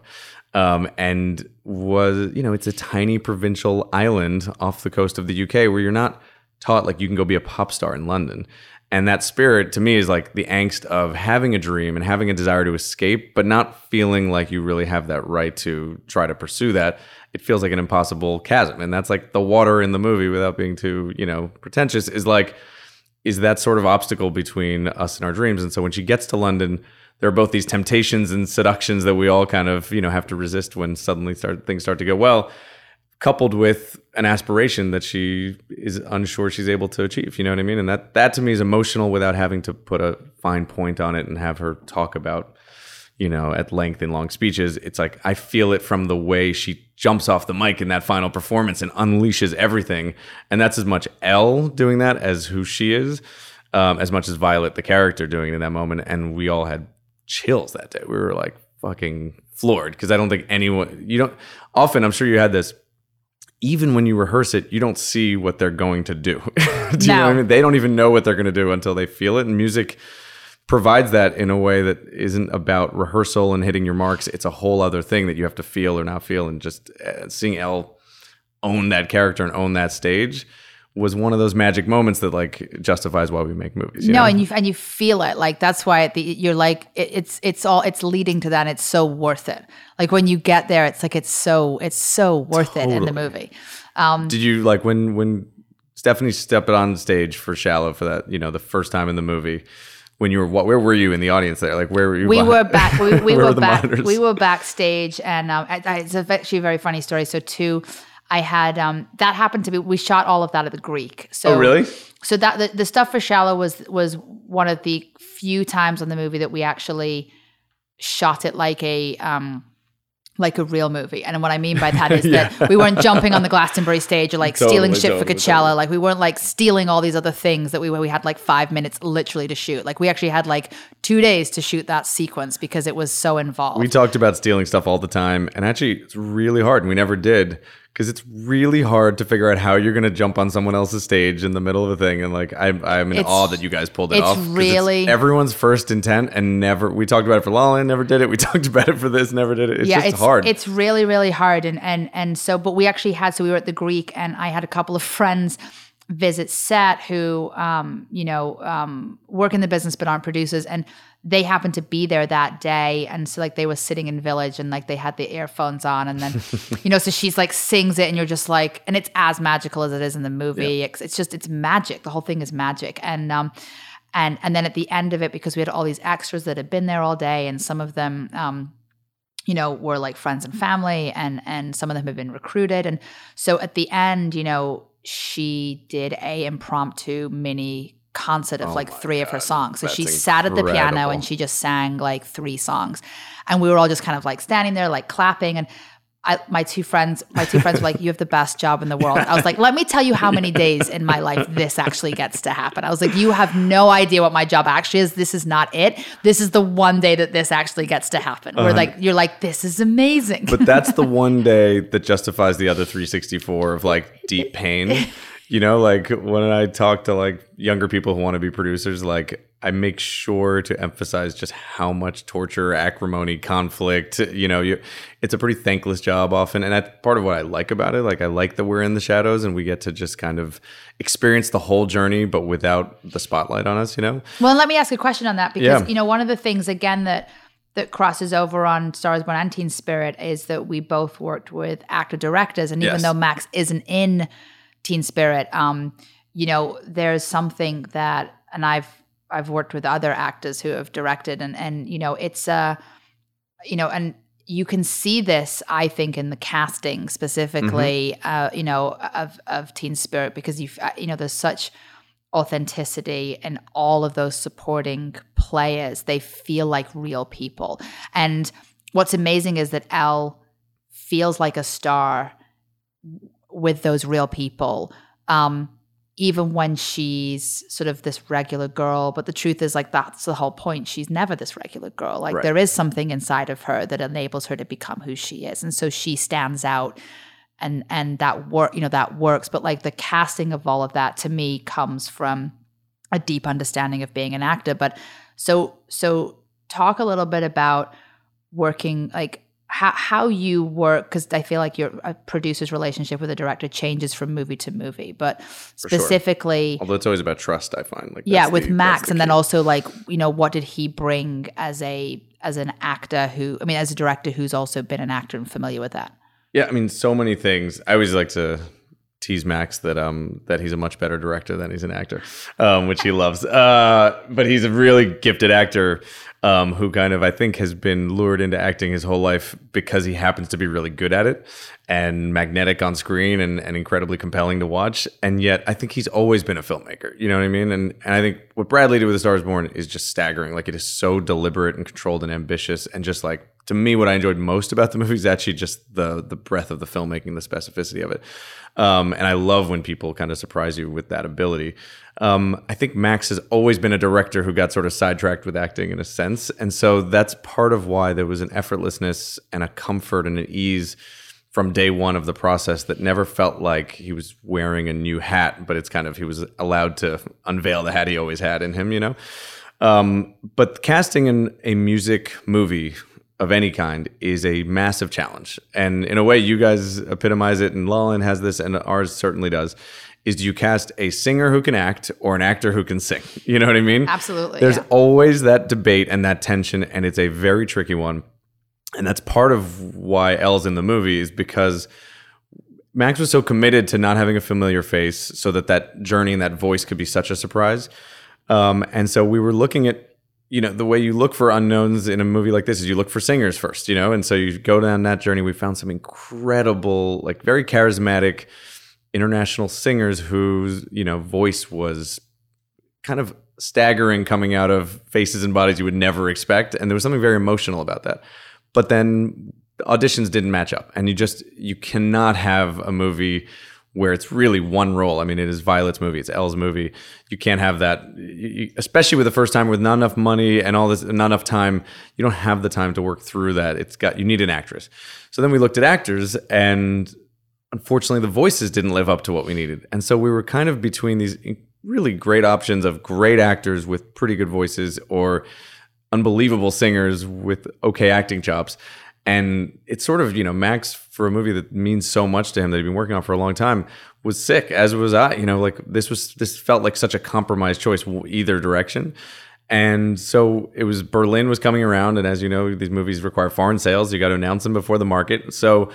Speaker 3: um, and was you know it's a tiny provincial island off the coast of the UK where you're not taught like you can go be a pop star in London. And that spirit to me is like the angst of having a dream and having a desire to escape, but not feeling like you really have that right to try to pursue that. It feels like an impossible chasm. And that's like the water in the movie without being too, you know, pretentious is like, is that sort of obstacle between us and our dreams. And so when she gets to London, there are both these temptations and seductions that we all kind of, you know, have to resist when suddenly start things start to go well coupled with an aspiration that she is unsure she's able to achieve. You know what I mean? And that that to me is emotional without having to put a fine point on it and have her talk about, you know, at length in long speeches. It's like I feel it from the way she jumps off the mic in that final performance and unleashes everything. And that's as much Elle doing that as who she is, um, as much as Violet the character doing it in that moment. And we all had chills that day. We were like fucking floored because I don't think anyone you don't often I'm sure you had this even when you rehearse it, you don't see what they're going to do. do you know what I mean? They don't even know what they're going to do until they feel it. And music provides that in a way that isn't about rehearsal and hitting your marks. It's a whole other thing that you have to feel or not feel. And just uh, seeing Elle own that character and own that stage was one of those magic moments that like justifies why we make movies. you
Speaker 2: no,
Speaker 3: know?
Speaker 2: and you and you feel it like that's why the, you're like it, it's it's all it's leading to that. And it's so worth it. Like when you get there, it's like it's so it's so worth it in the movie.
Speaker 3: Did you like when when Stephanie stepped on stage for Shallow for that? You know, the first time in the movie. When you were what? Where were you in the audience there? Like where were you?
Speaker 2: we
Speaker 3: behind-
Speaker 2: were back we, we
Speaker 3: Where
Speaker 2: were back
Speaker 3: monitors?
Speaker 2: we were backstage and um, I, I, it's actually a very funny story so two i had um, that happened to be we shot all of that at the greek so
Speaker 3: Oh, really?
Speaker 2: so that the, the stuff for shallow was was one of the few times on the movie that we actually shot it like a um like a real movie and what i mean by that is that we weren't jumping on the glastonbury stage or like stealing
Speaker 3: Totally,
Speaker 2: shit for
Speaker 3: totally,
Speaker 2: coachella
Speaker 3: totally.
Speaker 2: like we weren't like stealing all these other things that we we had like five minutes literally to shoot like we actually had like two days to shoot that sequence because it was so involved
Speaker 3: We talked about stealing stuff all the time, and actually, it's really hard. And we never did because it's really hard to figure out how you're going to jump on someone else's stage in the middle of a thing. And like, I'm, I'm in
Speaker 2: It's-
Speaker 3: awe that you guys pulled it off.
Speaker 2: it's
Speaker 3: off.
Speaker 2: really-
Speaker 3: everyone's first intent, and never. We talked about it for La La never did it. We talked about it for this, never did it. It's
Speaker 2: yeah,
Speaker 3: just
Speaker 2: it's
Speaker 3: hard.
Speaker 2: It's really, really hard. And and and so, but we actually had so we were at the Greek, and I had a couple of friends visit set who, um, you know, um, work in the business but aren't producers, and they happened to be there that day, and so like they were sitting in Village, and like they had the earphones on, and then, you know, so she's like sings it, and you're just like, and it's as magical as it is in the movie. It's, it's just it's magic. The whole thing is magic, and um, and and then at the end of it, because we had all these extras that had been there all day, and some of them, um, you know, were like friends and family, and and some of them have been recruited, and so at the end, you know, she did a impromptu mini concert of
Speaker 3: Oh
Speaker 2: like three of her songs. So she
Speaker 3: that's
Speaker 2: sat at the piano and she just sang like three songs, and we were all just kind of like standing there, like clapping, and. I, my two friends, my two friends were like, "You have the best job in the world." I was like, "Let me tell you how many days in my life this actually gets to happen." I was like, "You have no idea what my job actually is. This is not it. This is the one day that this actually gets to happen." Where like you're like, "This is amazing."
Speaker 3: Uh-huh. but that's the one day that justifies the other 364 of like deep pain. You know, like when I talk to like younger people who want to be producers, like I make sure to emphasize just how much torture, acrimony, conflict. You know, you it's a pretty thankless job often, and that's part of what I like about it. Like I like that we're in the shadows and we get to just kind of experience the whole journey, but without the spotlight on us. You know,
Speaker 2: Well, let me ask a question on that because
Speaker 3: Yeah.
Speaker 2: you know one of the things again that that crosses over on Stars Born and Teen Spirit is that we both worked with actor directors, and even
Speaker 3: Yes.
Speaker 2: though Max isn't in Teen Spirit, um, you know, there's something that, and I've I've worked with other actors who have directed, and and you know, it's uh, you know, and you can see this, I think, in the casting specifically, uh, you know, of of Teen Spirit because you have you know, there's such authenticity and all of those supporting players. They feel like real people. And what's amazing is that Elle feels like a star with those real people um even when she's sort of this regular girl. But the truth is like that's the whole point. She's never this regular girl. Like
Speaker 3: Right.
Speaker 2: there is something inside of her that enables her to become who she is. And so she stands out and and that work you know that works. But like the casting of all of that to me comes from a deep understanding of being an actor. But so so talk a little bit about working like how how you work because I feel like your a producer's relationship with a director changes from movie to movie, but
Speaker 3: sure.
Speaker 2: specifically,
Speaker 3: although it's always about trust. I find like
Speaker 2: yeah, with
Speaker 3: the-
Speaker 2: Max,
Speaker 3: the
Speaker 2: and then also like you know what did he bring as a as an actor who I mean as a director who's also been an actor and familiar with that.
Speaker 3: Yeah, I mean, so many things. I always like to tease Max that um that he's a much better director than he's an actor, um, which he loves. Uh, but he's a really gifted actor um, who kind of I think has been lured into acting his whole life because he happens to be really good at it and magnetic on screen and, and incredibly compelling to watch. And yet, I think he's always been a filmmaker. You know what I mean? And and I think what Bradley did with *The Star Is Born* is just staggering. Like it is so deliberate and controlled and ambitious, and just like to me, what I enjoyed most about the movie is actually just the the breadth of the filmmaking, the specificity of it. Um, and I love when people kind of surprise you with that ability. Um, I think Max has always been a director who got sort of sidetracked with acting in a sense, and so that's part of why there was an effortlessness and a comfort and an ease from day one of the process that never felt like he was wearing a new hat, but it's kind of he was allowed to unveil the hat he always had in him, you know. Um, but casting in a music movie of any kind is a massive challenge, and in a way, you guys epitomize it, and Lullen has this, and ours certainly does. Is do you cast a singer who can act or an actor who can sing? You know what I mean?
Speaker 2: Absolutely,
Speaker 3: There's
Speaker 2: yeah.
Speaker 3: always that debate and that tension, and it's a very tricky one. And that's part of why Elle's in the movie is because Max was so committed to not having a familiar face so that that journey and that voice could be such a surprise. Um, and so we were looking at, you know, the way you look for unknowns in a movie like this is you look for singers first, you know? And so you go down that journey. We found some incredible, like very charismatic international singers whose, you know, voice was kind of staggering coming out of faces and bodies you would never expect. And there was something very emotional about that. But then auditions didn't match up. And you just, you cannot have a movie where it's really one role. I mean, it is Violet's movie, it's Elle's movie. You can't have that, you, especially with the first time with not enough money and all this, not enough time. You don't have the time to work through that. It's got, you need an actress. So then we looked at actors and unfortunately the voices didn't live up to what we needed and so we were kind of between these really great options of great actors with pretty good voices or unbelievable singers with okay acting chops and it's sort of you know max for a movie that means so much to him that he'd been working on for a long time was sick as was i you know like this was this felt like such a compromised choice either direction and so it was Berlin was coming around, and as you know, these movies require foreign sales. You got to announce them before the market. So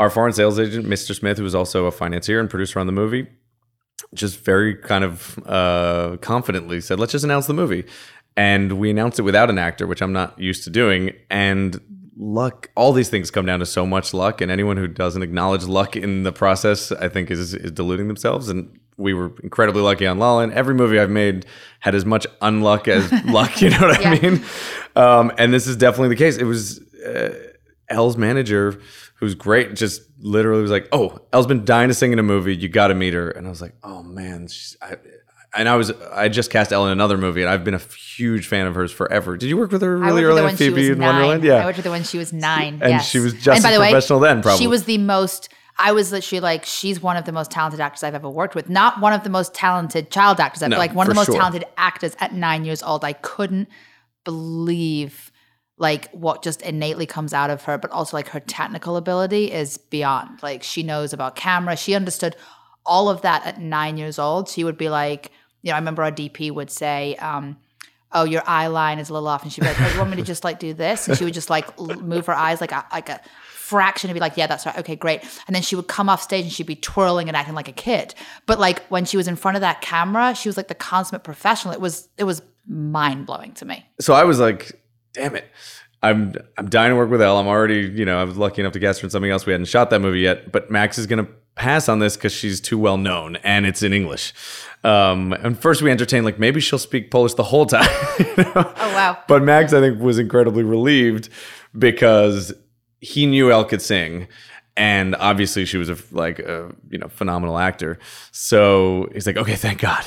Speaker 3: our foreign sales agent, Mr. Smith, who was also a financier and producer on the movie, just very kind of uh, confidently said, "Let's just announce the movie." And we announced it without an actor, which I'm not used to doing. And luck all these things come down to so much luck and anyone who doesn't acknowledge luck in the process i think is is deluding themselves and we were incredibly lucky on La La Land. Every movie I've made had as much unluck as luck. You know what I mean? Um, and this is definitely the case. It was uh, Elle's manager, who's great, just literally was like, "Oh, Elle's been dying to sing in a movie. You got to meet her." And I was like, "Oh man." She's, I, and I was I just cast Elle in another movie, and I've been a huge fan of hers forever. Did you work with her really early on Phoebe in
Speaker 2: nine.
Speaker 3: Wonderland? Yeah, I
Speaker 2: worked with her when she was nine.
Speaker 3: And
Speaker 2: yes.
Speaker 3: she was just
Speaker 2: and by the way,
Speaker 3: professional then, probably.
Speaker 2: She was the most. I was literally like, she's one of the most talented actors I've ever worked with. Not one of the most talented child actors. I've
Speaker 3: No,
Speaker 2: like one of the most
Speaker 3: sure.
Speaker 2: talented actors at nine years old. I couldn't believe like what just innately comes out of her, but also like her technical ability is beyond. Like she knows about camera. She understood all of that at nine years old. She would be like, you know, I remember our DP would say, um, oh, your eye line is a little off. And she'd be like, oh, you want me to just like do this? And she would just like l- move her eyes like a, like a fraction and be like, yeah, that's right. Okay, great. And then she would come off stage and she'd be twirling and acting like a kid. But like when she was in front of that camera, she was like the consummate professional. It was, it was mind blowing to me.
Speaker 3: so I was like, damn it. I'm I'm dying to work with Elle. I'm already, you know, I was lucky enough to guest her in something else. We hadn't shot that movie yet, but Max is gonna pass on this because she's too well known and it's in English. Um, and first we entertained like maybe she'll speak Polish the whole time. you know?
Speaker 2: Oh, wow.
Speaker 3: But Max, I think, was incredibly relieved because he knew Elle could sing, and obviously she was a like a you know phenomenal actor. So he's like, okay, thank God.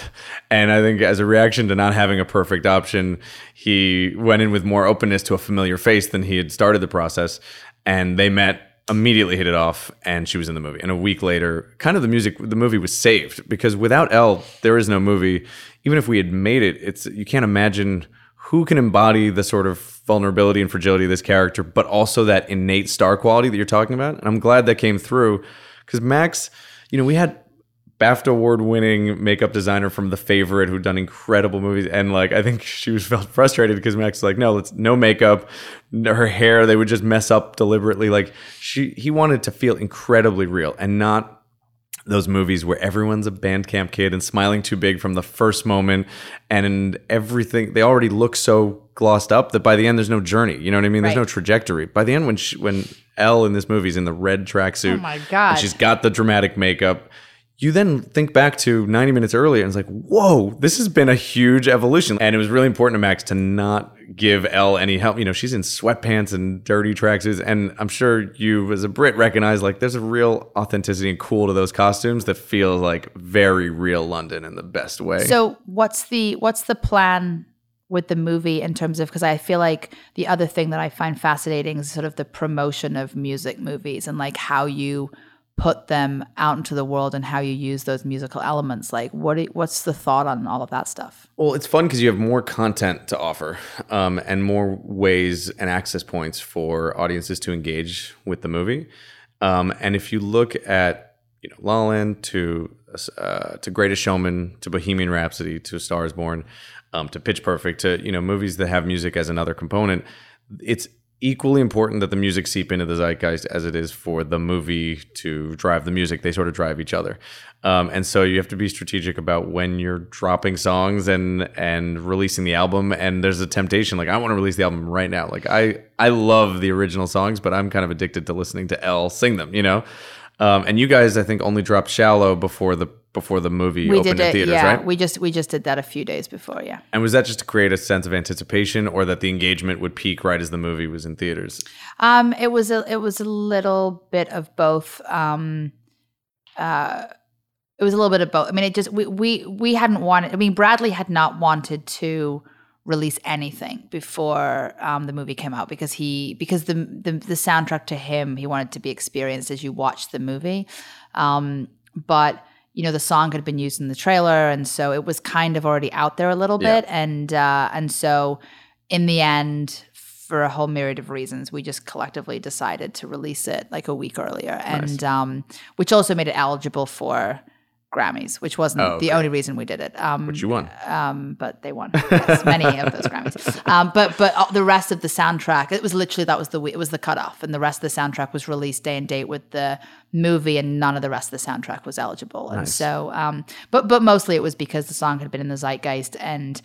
Speaker 3: And I think as a reaction to not having a perfect option, he went in with more openness to a familiar face than he had started the process, and they met immediately hit it off and she was in the movie and a week later kind of the music the movie was saved because without Elle there is no movie even if we had made it it's you can't imagine who can embody the sort of vulnerability and fragility of this character, but also that innate star quality that you're talking about. And I'm glad that came through because Max, you know, we had BAFTA award winning makeup designer from The Favorite who'd done incredible movies. And like, I think she was felt frustrated because Max was like, no, let's no makeup. Her hair, they would just mess up deliberately. Like, she, he wanted to feel incredibly real and not those movies where everyone's a band camp kid and smiling too big from the first moment and everything they already look so glossed up that by the end there's no journey you know what i mean there's
Speaker 2: Right.
Speaker 3: no trajectory by the end when she, when Elle in this movie is in the red tracksuit
Speaker 2: Oh my God.
Speaker 3: she's got the dramatic makeup you then think back to 90 minutes earlier and it's like whoa this has been a huge evolution. And it was really important to max to not give Elle any help. You know she's in sweatpants and dirty tracksuits. And i'm sure you as a brit recognize like there's a real authenticity and cool to those costumes that feel like very real london in the best way.
Speaker 2: So what's the what's the plan with the movie in terms of because I feel like the other thing that I find fascinating is sort of the promotion of music movies and like how you put them out into the world and how you use those musical elements. Like what do- what's the thought on all of that stuff?
Speaker 3: Well, it's fun because you have more content to offer um, and more ways and access points for audiences to engage with the movie. Um, and if you look at you know La La Land to uh, to Greatest Showman to Bohemian Rhapsody to A Star Is Born um, to Pitch Perfect to you know movies that have music as another component, it's equally important that the music seep into the zeitgeist as it is for the movie to drive the music. They sort of drive each other, um, and so you have to be strategic about when you're dropping songs and and releasing the album. And there's a temptation, like I want to release the album right now. Like I I love the original songs, but I'm kind of addicted to listening to L sing them. You know, um, and you guys I think only dropped "Shallow" before the before the movie
Speaker 2: We
Speaker 3: opened
Speaker 2: did
Speaker 3: in theaters,
Speaker 2: yeah.
Speaker 3: right?
Speaker 2: We just we just did that a few days before, yeah.
Speaker 3: and was that just to create a sense of anticipation, or that the engagement would peak right as the movie was in theaters?
Speaker 2: Um, it was a it was a little bit of both. Um, uh, it was a little bit of both. I mean, it just we we we hadn't wanted. I mean, Bradley had not wanted to release anything before um, the movie came out because he because the, the the soundtrack to him he wanted to be experienced as you watch the movie. Um, but you know the song had been used in the trailer, and so it was kind of already out there a little
Speaker 3: Yeah.
Speaker 2: bit, and uh, and so in the end for a whole myriad of reasons, we just collectively decided to release it like a week earlier, and um, which also made it eligible for Grammys, which wasn't
Speaker 3: Oh,
Speaker 2: the only reason we did it. Um,
Speaker 3: Which you won.
Speaker 2: um, but they won yes, many of those Grammys. Um, but but uh, the rest of the soundtrack, it was literally that was the it was the cutoff, and the rest of the soundtrack was released day and date with the movie, and none of the rest of the soundtrack was eligible. And so, um, but but mostly it was because the song had been in the zeitgeist, and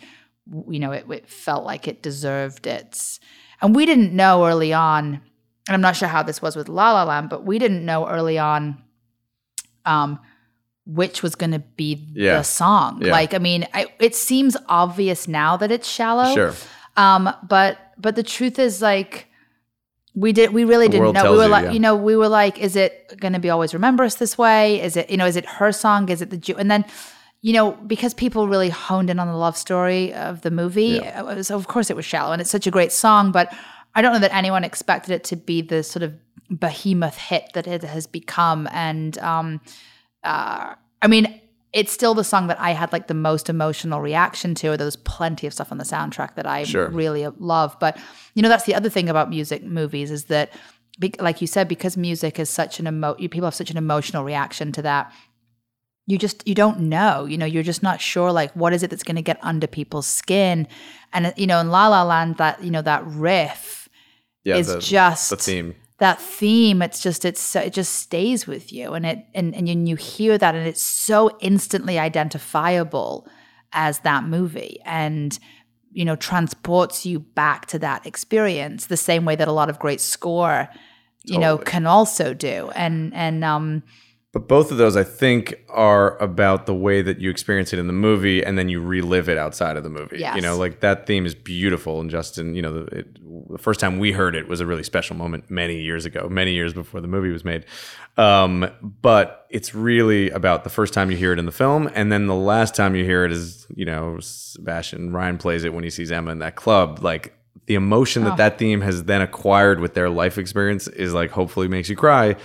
Speaker 2: you know it, it felt like it deserved its. And we didn't know early on and I'm not sure how this was with La La Land, but we didn't know early on um, which was going to be
Speaker 3: Yeah.
Speaker 2: the song.
Speaker 3: Yeah.
Speaker 2: Like, I mean, I, it seems obvious now that it's shallow.
Speaker 3: Sure.
Speaker 2: Um, but but the truth is like we did we really
Speaker 3: The
Speaker 2: didn't know. We were
Speaker 3: you,
Speaker 2: like
Speaker 3: yeah.
Speaker 2: you know, we were like, is it gonna be always remember us this way? Is it, you know, is it her song? Is it the Jew and then you know, because people really honed in on the love story of the movie, it was, of course it was shallow and it's such a great song, but I don't know that anyone expected it to be the sort of behemoth hit that it has become. And um uh I mean, it's still the song that I had like the most emotional reaction to. Or there's plenty of stuff on the soundtrack that I
Speaker 3: Sure.
Speaker 2: really love. But you know, that's the other thing about music movies is that, like you said, because music is such an emo, people have such an emotional reaction to that. You just you don't know. You know, you're just not sure. Like, what is it that's going to get under people's skin? And you know, in La La Land, that you know that riff
Speaker 3: Yeah.
Speaker 2: is
Speaker 3: the,
Speaker 2: just
Speaker 3: the theme.
Speaker 2: That theme it's just it's so- it just stays with you. And it and, and you, you hear that and it's so instantly identifiable as that movie and you know transports you back to that experience the same way that a lot of great score you know can also do. And and um
Speaker 3: But both of those, I think, are about the way that you experience it in the movie, and then you relive it outside of the movie. You know, like that theme is beautiful. And Justin, you know, the, it, the first time we heard it was a really special moment many years ago, many years before the movie was made. Um, but it's really about the first time you hear it in the film, and then the last time you hear it is, you know, Sebastian Ryan plays it when he sees Emma in that club, like. The emotion that that theme has then acquired with their life experience is like hopefully makes you cry.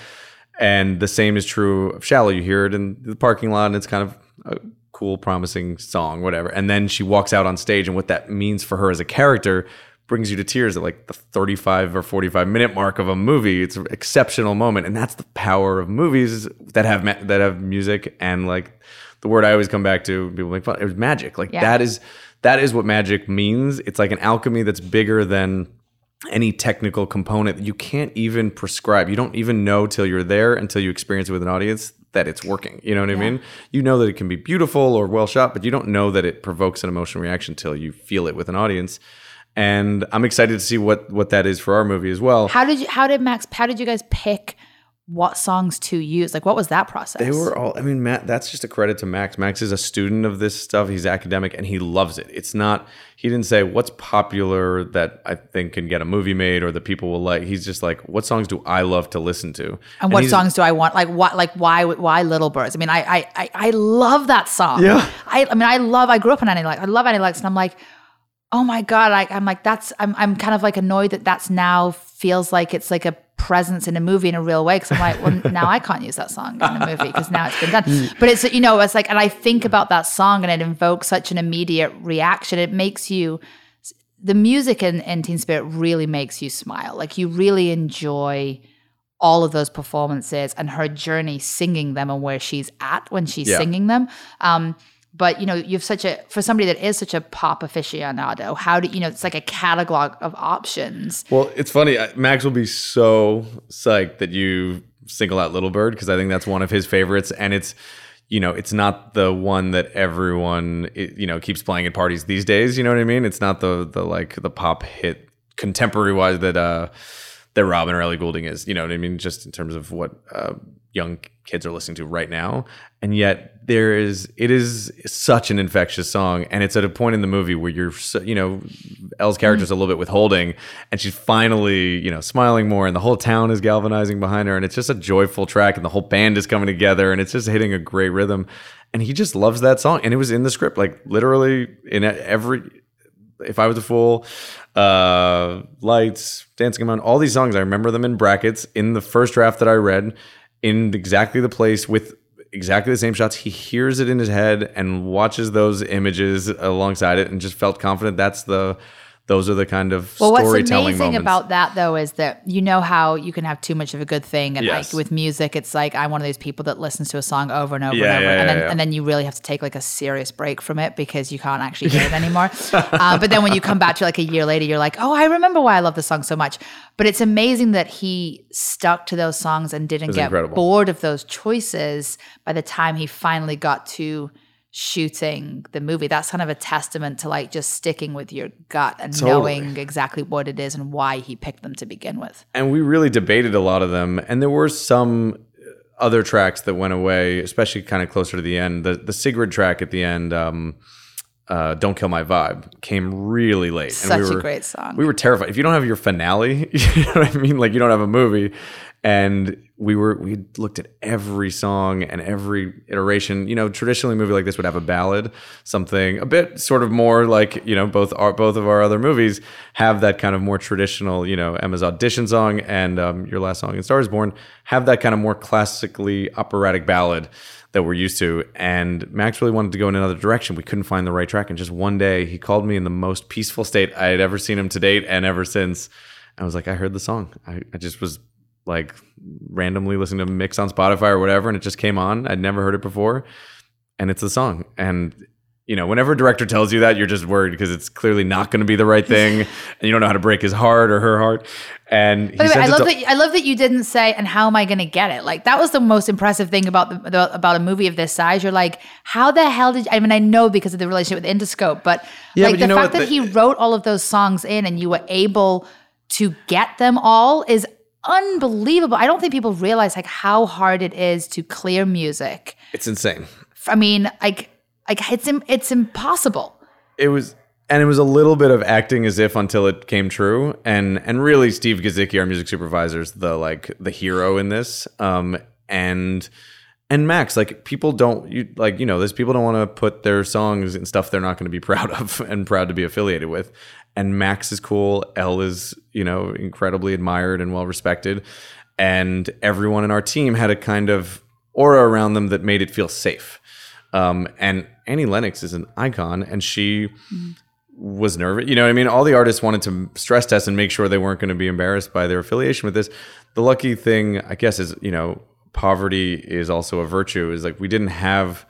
Speaker 3: And the same is true of Shallow. You hear it in the parking lot, and it's kind of a cool, promising song, whatever. And then she walks out on stage, and what that means for her as a character brings you to tears at like the 35 or 45 minute mark of a movie. It's an exceptional moment, and that's the power of movies that have ma- that have music and like the word I always come back to. People make fun. It was magic. Like
Speaker 2: Yeah.
Speaker 3: that is that is what magic means. It's like an alchemy that's bigger than any technical component that you can't even prescribe. You don't even know till you're there until you experience it with an audience that it's working. You know what I mean? You know that it can be beautiful or well shot, but you don't know that it provokes an emotional reaction till you feel it with an audience. And I'm excited to see what what that is for our movie as well.
Speaker 2: how did you how did max how did you guys pick what songs to use like what was that process
Speaker 3: They were all. I mean, Matt. That's just a credit to Max. Max is a student of this stuff. He's academic and he loves it. It's not. He didn't say what's popular that I think can get a movie made or that people will like. He's just like, what songs do I love to listen to?
Speaker 2: and what songs do I want? Like what? Like why? Why Little Birds? I mean, I I I, I love that song.
Speaker 3: Yeah.
Speaker 2: I I mean, I love. I grew up on Annie Lennox. I love Annie Lennox, and I'm like, oh my god. Like I'm like that's. I'm I'm kind of like annoyed that that's now feels like it's like a presence in a movie in a real way because I'm like, well, now I can't use that song in a movie because now it's been done. But it's you know, it's like, and I think about that song and it invokes such an immediate reaction. It makes you the music in, in Teen Spirit really makes you smile. Like you really enjoy all of those performances and her journey singing them and where she's at when she's
Speaker 3: Yeah.
Speaker 2: singing them. Um, but you know, you've such a for somebody that is such a pop aficionado. How do you know? It's like a catalog of options.
Speaker 3: Well, it's funny. Max will be so psyched that you single out Little Bird because I think that's one of his favorites, and it's you know it's not the one that everyone you know keeps playing at parties these days. You know what I mean? It's not the the like the pop hit contemporary wise that uh that Robyn or Ellie Goulding is. You know what I mean? Just in terms of what uh, young kids are listening to right now, and yet there is it is such an infectious song, and it's at a point in the movie where you're so, you know Elle's character's a little bit withholding, and she's finally you know smiling more, and the whole town is galvanizing behind her, and it's just a joyful track, and the whole band is coming together, and it's just hitting a great rhythm, and he just loves that song, and it was in the script, like literally in every if I was a fool, uh, lights, dancing around, all these songs, I remember them in brackets in the first draft that I read in exactly the place with exactly the same shots. He hears it in his head and watches those images alongside it and just felt confident that's the those are the kind of
Speaker 2: Well, what's amazing
Speaker 3: moments.
Speaker 2: about that though is that you know how you can have too much of a good thing, and
Speaker 3: Yes.
Speaker 2: like with music, it's like I'm one of those people that listens to a song over and over
Speaker 3: Yeah,
Speaker 2: and over,
Speaker 3: yeah,
Speaker 2: and then
Speaker 3: yeah,
Speaker 2: and then you really have to take like a serious break from it because you can't actually hear it anymore. uh, but then when you come back to like a year later, you're like, oh, I remember why I love this song so much. But it's amazing that he stuck to those songs and didn't get
Speaker 3: incredible.
Speaker 2: bored of those choices by the time he finally got to shooting the movie. That's kind of a testament to like just sticking with your gut and
Speaker 3: Totally.
Speaker 2: knowing exactly what it is and why he picked them to begin with.
Speaker 3: and we really debated a lot of them and there were some other tracks that went away especially kind of closer to the end the the sigrid track at the end um uh, don't kill my vibe came really late
Speaker 2: Such
Speaker 3: we
Speaker 2: a
Speaker 3: were,
Speaker 2: great song.
Speaker 3: we were terrified if you don't have your finale you know what i mean like you don't have a movie and we were we looked at every song and every iteration. You know traditionally a movie like this would have a ballad something a bit sort of more like you know both our both of our other movies have that kind of more traditional you know emma's audition song and um, your last song in star is born have that kind of more classically operatic ballad that we're used to. And max really wanted to go in another direction. We couldn't find the right track. And just one day he called me in the most peaceful state i had ever seen him to date and ever since. I was like i heard the song. I, I just was like randomly listening to a mix on Spotify or whatever, and it just came on. I'd never heard it before, and it's the song. And you know, whenever a director tells you that, you're just worried because it's clearly not going to be the right thing, and you don't know how to break his heart or her heart. And he
Speaker 2: way, I love
Speaker 3: to-
Speaker 2: that. I love that you didn't say, "And how am I going to get it?" Like that was the most impressive thing about the, the about a movie of this size. You're like, "How the hell did?" You, I mean, I know because of the relationship with Interscope, but
Speaker 3: Yeah,
Speaker 2: like
Speaker 3: but
Speaker 2: the fact
Speaker 3: what?
Speaker 2: that
Speaker 3: The-
Speaker 2: he wrote all of those songs in and you were able to get them all is unbelievable. I don't think people realize like how hard it is to clear music.
Speaker 3: it's insane.
Speaker 2: I mean, like, like it's it's impossible.
Speaker 3: It was, and it was a little bit of acting as if until it came true. And and really, Steve Gizicki, our music supervisor, is the like the hero in this. Um, and and Max, like people don't you like you know, there's people don't want to put their songs and stuff they're not going to be proud of and proud to be affiliated with. And Max is cool. Elle is you know incredibly admired and well respected. And everyone in our team had a kind of aura around them that made it feel safe. Um, and Annie Lennox is an icon, and she was nervous. You know what I mean? All the artists wanted to stress test and make sure they weren't going to be embarrassed by their affiliation with this. The lucky thing, I guess, is, you know, poverty is also a virtue, is like we didn't have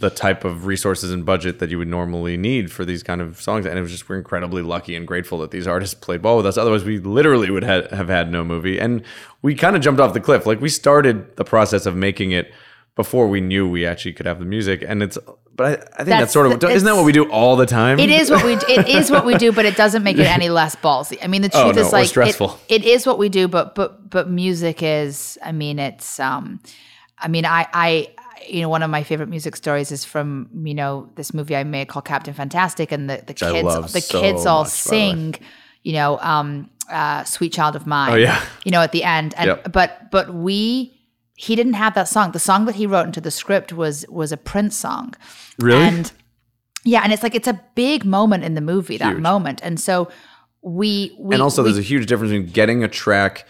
Speaker 3: the type of resources and budget that you would normally need for these kind of songs. And it was just, we're incredibly lucky and grateful that these artists played ball with us. Otherwise, we literally would ha- have had no movie. And we kind of jumped off the cliff. Like we started the process of making it before we knew we actually could have the music. And it's, but I, I think that's,
Speaker 2: That's
Speaker 3: sort of, isn't that what we do all the time?
Speaker 2: It is what we it is what we do, but it doesn't make it any less ballsy. I mean, the truth
Speaker 3: Oh, no,
Speaker 2: is like it- it is what we do, but but but music is. I mean, it's. um I mean, I I you know one of my favorite music stories is from you know this movie I made called Captain Fantastic, and the the kids the
Speaker 3: so
Speaker 2: kids all
Speaker 3: much, by the way.
Speaker 2: sing, you know, um, uh, "Sweet Child of Mine."
Speaker 3: Oh, yeah.
Speaker 2: you know, at the end, and
Speaker 3: Yep.
Speaker 2: but but we. He didn't have that song. The song that he wrote into the script was was a Prince song.
Speaker 3: Really?
Speaker 2: And yeah, and it's like it's a big moment in the movie, that moment. And so we, we
Speaker 3: and also
Speaker 2: we,
Speaker 3: there's a huge difference in getting a track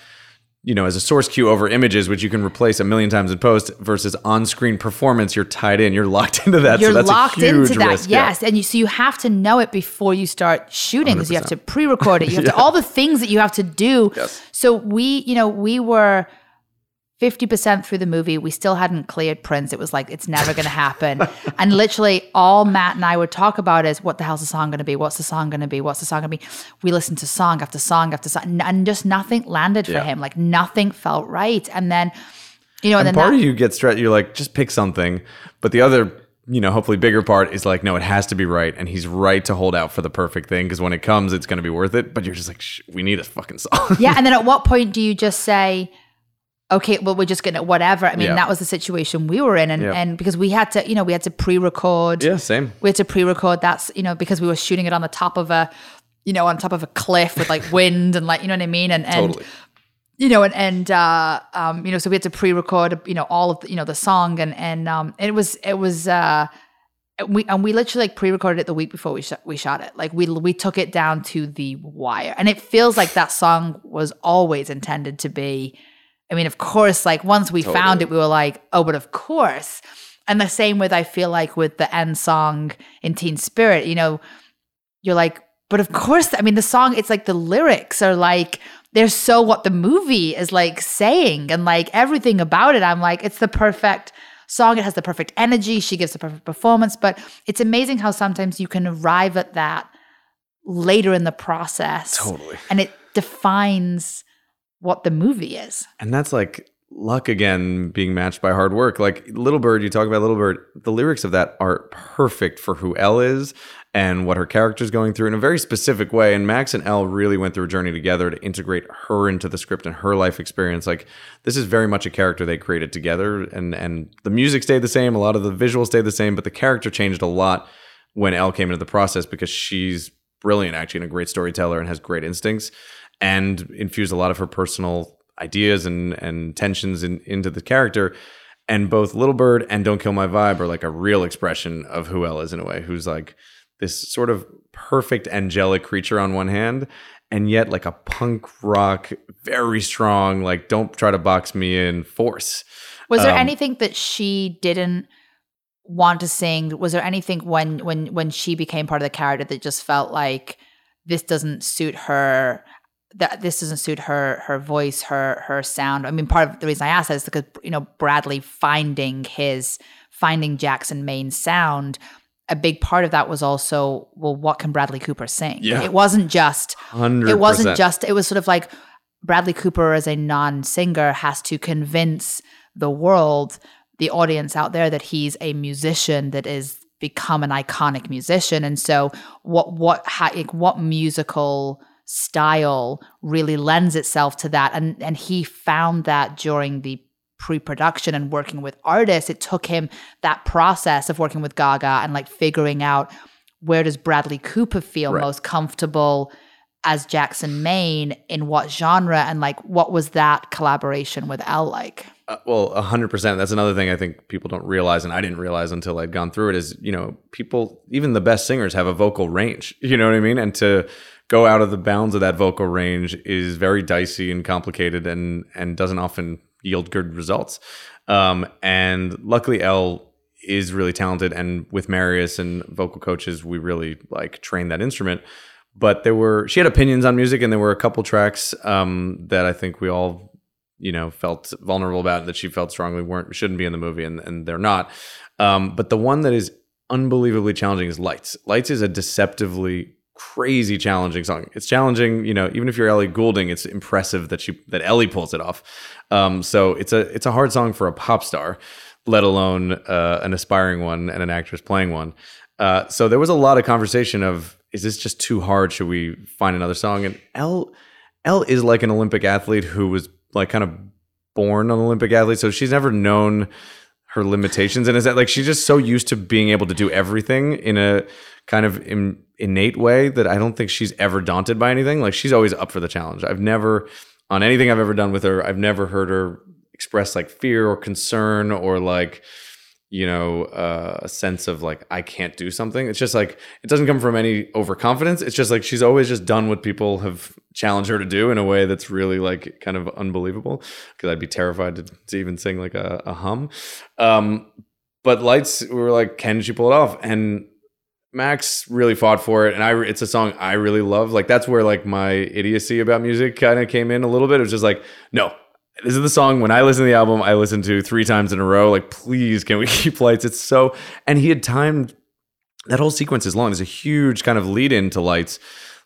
Speaker 3: you know as a source cue over images which you can replace a million times in post versus on-screen performance you're tied in you're locked into that
Speaker 2: you're
Speaker 3: so that's
Speaker 2: locked into that.
Speaker 3: risk, yeah.
Speaker 2: yes. And you so you have to know it before you start shooting because you have to pre-record it. You have to all the things that you have to do.
Speaker 3: Yes.
Speaker 2: So we, you know, we were 50% through the movie. We still hadn't cleared Prince. It was like, it's never going to happen. and literally, all Matt and I would talk about is what the hell's the song going to be? What's the song going to be? What's the song going to be? We listened to song after song after song, and just nothing landed for
Speaker 3: Yeah.
Speaker 2: him. Like, nothing felt right. And then, you know, and,
Speaker 3: and
Speaker 2: then
Speaker 3: part
Speaker 2: that,
Speaker 3: of you gets stressed you're like just pick something but the other you know hopefully bigger part is like no it has to be right and he's right to hold out for the perfect thing because when it comes it's going to be worth it but you're just like Shh, we need a fucking song
Speaker 2: yeah. And then at what point do you just say, okay, well, we're just gonna whatever. I mean,
Speaker 3: Yeah.
Speaker 2: that was the situation we were in, and
Speaker 3: Yeah.
Speaker 2: and because we had to, you know, we had to pre-record.
Speaker 3: yeah same
Speaker 2: We had to pre-record. That's you know because we were shooting it on the top of a, you know, on top of a cliff with like wind and like you know what I mean, and and
Speaker 3: totally
Speaker 2: you know, and and uh, um, you know, so we had to pre-record, you know, all of the, you know the song, and and um, it was it was uh, we and we literally like pre-recorded it the week before we shot we shot it. Like we we took it down to the wire, and it feels like that song was always intended to be. I mean, of course, like once we found it, we were like, oh, but of course. And the same with I feel like with the end song in Teen Spirit, you know, you're like, but of course, I mean, the song, it's like the lyrics are like, they're so what the movie is like saying and like everything about it. I'm like, it's the perfect song. It has the perfect energy. She gives the perfect performance. But it's amazing how sometimes you can arrive at that later in the process.
Speaker 3: Totally.
Speaker 2: And it defines what the movie is.
Speaker 3: and that's like luck again being matched by hard work. Like Little Bird, you talk about Little Bird, the lyrics of that are perfect for who Elle is and what her character is going through in a very specific way. And Max and Elle really went through a journey together to integrate her into the script and her life experience. Like this is very much a character they created together, and and the music stayed the same, a lot of the visuals stayed the same, but the character changed a lot when Elle came into the process because she's brilliant, actually, and a great storyteller and has great instincts, and infused a lot of her personal ideas and and tensions in, into the character. And both Little Bird and Don't Kill My Vibe are like a real expression of who Elle is in a way, who's like this sort of perfect angelic creature on one hand and yet like a punk rock very strong like don't try to box me in force
Speaker 2: Was there
Speaker 3: Um,
Speaker 2: anything that she didn't want to sing? Was there anything when when when she became part of the character that just felt like this doesn't suit her? That this doesn't suit her her voice, her her sound. I mean, part of the reason I asked that is because you know Bradley finding his finding Jackson Maine's sound. A big part of that was also well, what can Bradley Cooper sing?
Speaker 3: Yeah.
Speaker 2: It wasn't just
Speaker 3: 100%
Speaker 2: it wasn't just it was sort of like bradley cooper as a non-singer has to convince the world the audience out there that he's a musician that is become an iconic musician and so what what ha, like, what musical style really lends itself to that and and he found that during the pre-production and working with artists it took him that process of working with gaga and like figuring out where does bradley cooper feel
Speaker 3: Right.
Speaker 2: most comfortable as Jackson Maine in what genre and like what was that collaboration with Elle like?
Speaker 3: Uh, well, a hundred percent. That's another thing I think people don't realize, and I didn't realize until I'd gone through it. Is you know, people, even the best singers, have a vocal range. You know what I mean? And to go out of the bounds of that vocal range is very dicey and complicated, and and doesn't often yield good results. Um, and luckily, Elle is really talented, and with Marius and vocal coaches, we really like trained that instrument. But there were she had opinions on music, and there were a couple tracks um, that I think we all you know felt vulnerable about that she felt strongly weren't shouldn't be in the movie and, and they're not um, but the one that is unbelievably challenging is lights lights is a deceptively crazy challenging song. It's challenging you know even if you're ellie goulding it's impressive that she that ellie pulls it off. Um, so it's a it's a hard song for a pop star let alone uh, an aspiring one and an actress playing one. Uh, so there was a lot of conversation of is this just too hard? Should we find another song? And elle Elle is like an Olympic athlete who was like kind of born an Olympic athlete, so she's never known her limitations, and is that like she's just so used to being able to do everything in a kind of in, innate way that I don't think she's ever daunted by anything. Like she's always up for the challenge. I've never on anything I've ever done with her, I've never heard her express like fear or concern or like you know uh, a sense of like I can't do something. It's just like it doesn't come from any overconfidence. It's just like she's always just done what people have challenged her to do in a way that's really like kind of unbelievable. Because I'd be terrified to, to even sing like a, a hum. Um, but lights, we were like, can she pull it off? And Max really fought for it, and I it's a song I really love. Like that's where like my idiocy about music kind of came in a little bit. It was just like, no, this is the song when I listen to the album, I listen to three times in a row. Like, please, can we keep lights? It's so, and he had timed that whole sequence is long. There's a huge kind of lead into lights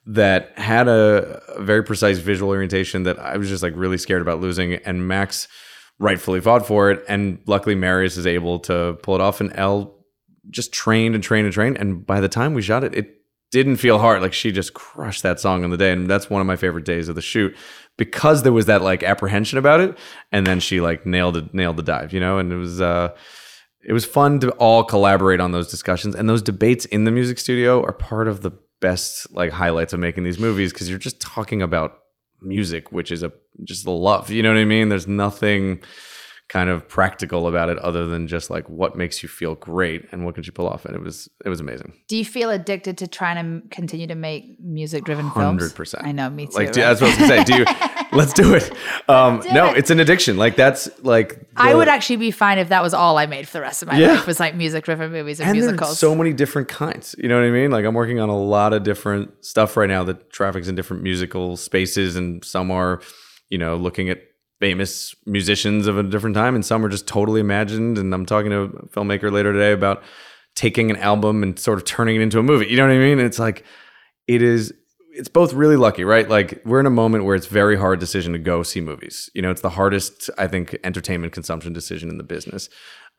Speaker 3: that had a, a very precise visual orientation that I was just like really scared about losing. And Max rightfully fought for it, and luckily Marius is able to pull it off. And Elle just trained and trained and trained. And by the time we shot it, it didn't feel hard. Like she just crushed that song on the day. And that's one of my favorite days of the shoot because there was that like apprehension about it. And then she like nailed it, nailed the dive, you know? And it was, uh, it was fun to all collaborate on those discussions. And those debates in the music studio are part of the best like highlights of making these movies because you're just talking about music, which is a just the love. You know what I mean? There's nothing kind of practical about it other than just like what makes you feel great and what can you pull off and it was it was amazing
Speaker 2: Do you feel addicted to trying to continue to make music driven films?
Speaker 3: 100%.
Speaker 2: I know, me too.
Speaker 3: like
Speaker 2: right?
Speaker 3: that's what i was gonna say do you let's do it um
Speaker 2: Do
Speaker 3: no
Speaker 2: it.
Speaker 3: it's an addiction like that's like
Speaker 2: I would actually be fine if that was all I made for the rest of my
Speaker 3: Yeah.
Speaker 2: life was like music driven movies and,
Speaker 3: and
Speaker 2: musicals.
Speaker 3: there's so many different kinds you know what i mean like i'm working on a lot of different stuff right now that traffics in different musical spaces and some are you know looking at famous musicians of a different time and some are just totally imagined and i'm talking to a filmmaker later today about taking an album and sort of turning it into a movie you know what i mean it's like it is it's both really lucky, right? Like we're in a moment where it's very hard decision to go see movies. You know, it's the hardest I think entertainment consumption decision in the business.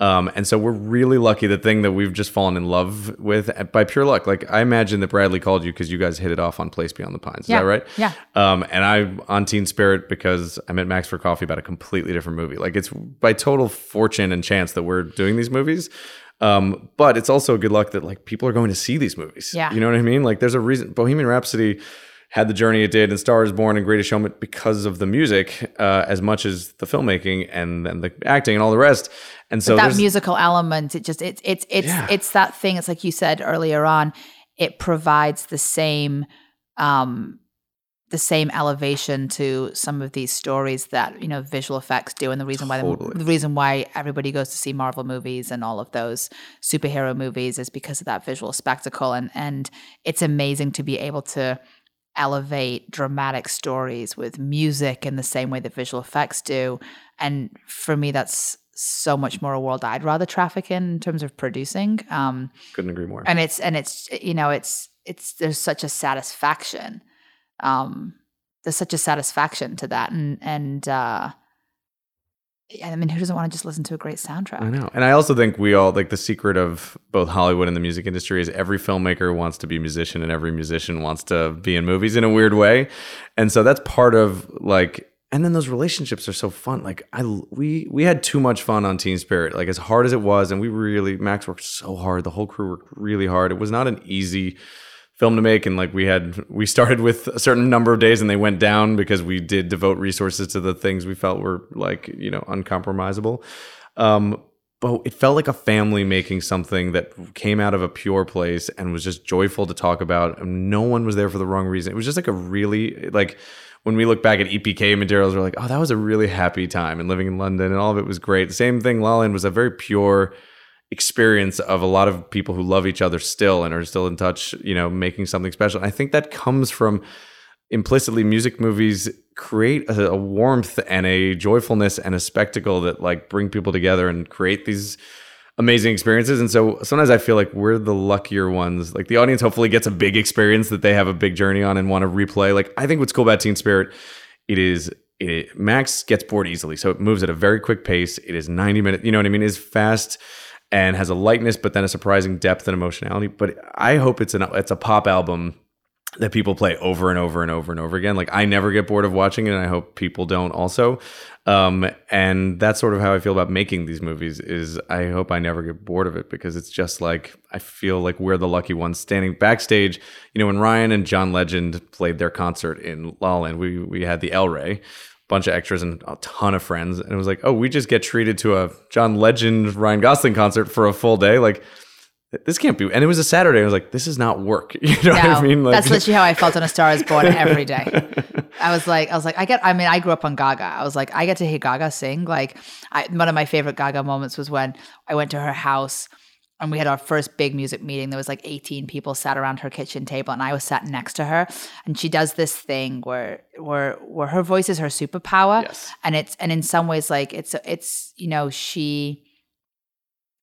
Speaker 3: Um, and so we're really lucky. The thing that we've just fallen in love with uh, by pure luck. Like I imagine that Bradley called you because you guys hit it off on Place Beyond the Pines. Is
Speaker 2: Yeah,
Speaker 3: that right?
Speaker 2: yeah.
Speaker 3: Um, and I'm on Teen Spirit because I met Max for coffee about a completely different movie. Like it's by total fortune and chance that we're doing these movies. Um, but it's also good luck that like people are going to see these movies.
Speaker 2: Yeah.
Speaker 3: You know what I mean? Like there's a reason Bohemian Rhapsody had the journey it did and Star is Born and Greatest Showman because of the music, uh, as much as the filmmaking and then the acting and all the rest. And so
Speaker 2: that musical element it just it's it's it's
Speaker 3: Yeah.
Speaker 2: it's that thing it's like you said earlier on it provides the same um the same elevation to some of these stories that you know visual effects do and the reason why
Speaker 3: Totally.
Speaker 2: the, the reason why everybody goes to see marvel movies and all of those superhero movies is because of that visual spectacle and and it's amazing to be able to elevate dramatic stories with music in the same way that visual effects do and for me that's so much more a world i'd rather traffic in in terms of producing um
Speaker 3: couldn't agree more.
Speaker 2: and it's and it's you know it's it's there's such a satisfaction um there's such a satisfaction to that and and uh i mean who doesn't want to just listen to a great soundtrack
Speaker 3: I know. And I also think we all like the secret of both Hollywood and the music industry is every filmmaker wants to be a musician and every musician wants to be in movies in a weird way. And so that's part of like and then those relationships are so fun. Like I we we had too much fun on Teen Spirit. Like as hard as it was and we really Max worked so hard. The whole crew worked really hard. It was not an easy film to make and like we had we started with a certain number of days and they went down because we did devote resources to the things we felt were like you know uncompromisable um but it felt like a family making something that came out of a pure place and was just joyful to talk about and no one was there for the wrong reason it was just like a really like when we look back at EPK materials, we're like, oh, that was a really happy time and living in London and all of it was great. Same thing, La La Land was a very pure experience of a lot of people who love each other still and are still in touch, you know, making something special. I think that comes from implicitly music movies create a, a warmth and a joyfulness and a spectacle that like bring people together and create these amazing experiences. And so sometimes I feel like we're the luckier ones. Like the audience hopefully gets a big experience that they have a big journey on and want to replay. Like I think what's cool about Teen Spirit, it is it, Max gets bored easily, so it moves at a very quick pace. It is ninety minutes. You know what I mean? Is fast and has a lightness, but then a surprising depth and emotionality. But I hope it's an it's a pop album that people play over and over and over and over again. Like I never get bored of watching it, and I hope people don't also. Um, and that's sort of how I feel about making these movies. Is I hope I never get bored of it because it's just like I feel like we're the lucky ones standing backstage. You know, when Ryan and John Legend played their concert in La La Land, we we had the El Rey. Bunch of extras and a ton of friends, and it was like, oh, we just get treated to a John Legend Ryan Gosling concert for a full day. Like, this can't be. And it was a Saturday. I was like, this is not work. You know what I mean? Like,
Speaker 2: that's literally how I felt on A Star Is Born every day. I was like, I was like, I get. I mean, I grew up on Gaga. I was like, I get to hear Gaga sing. Like, I, one of my favorite Gaga moments was when I went to her house and we had our first big music meeting. There was like 18 people sat around her kitchen table, and I was sat next to her. And she does this thing where, where, where her voice is her superpower,
Speaker 3: Yes.
Speaker 2: and it's, and in some ways, like it's, it's, you know, she.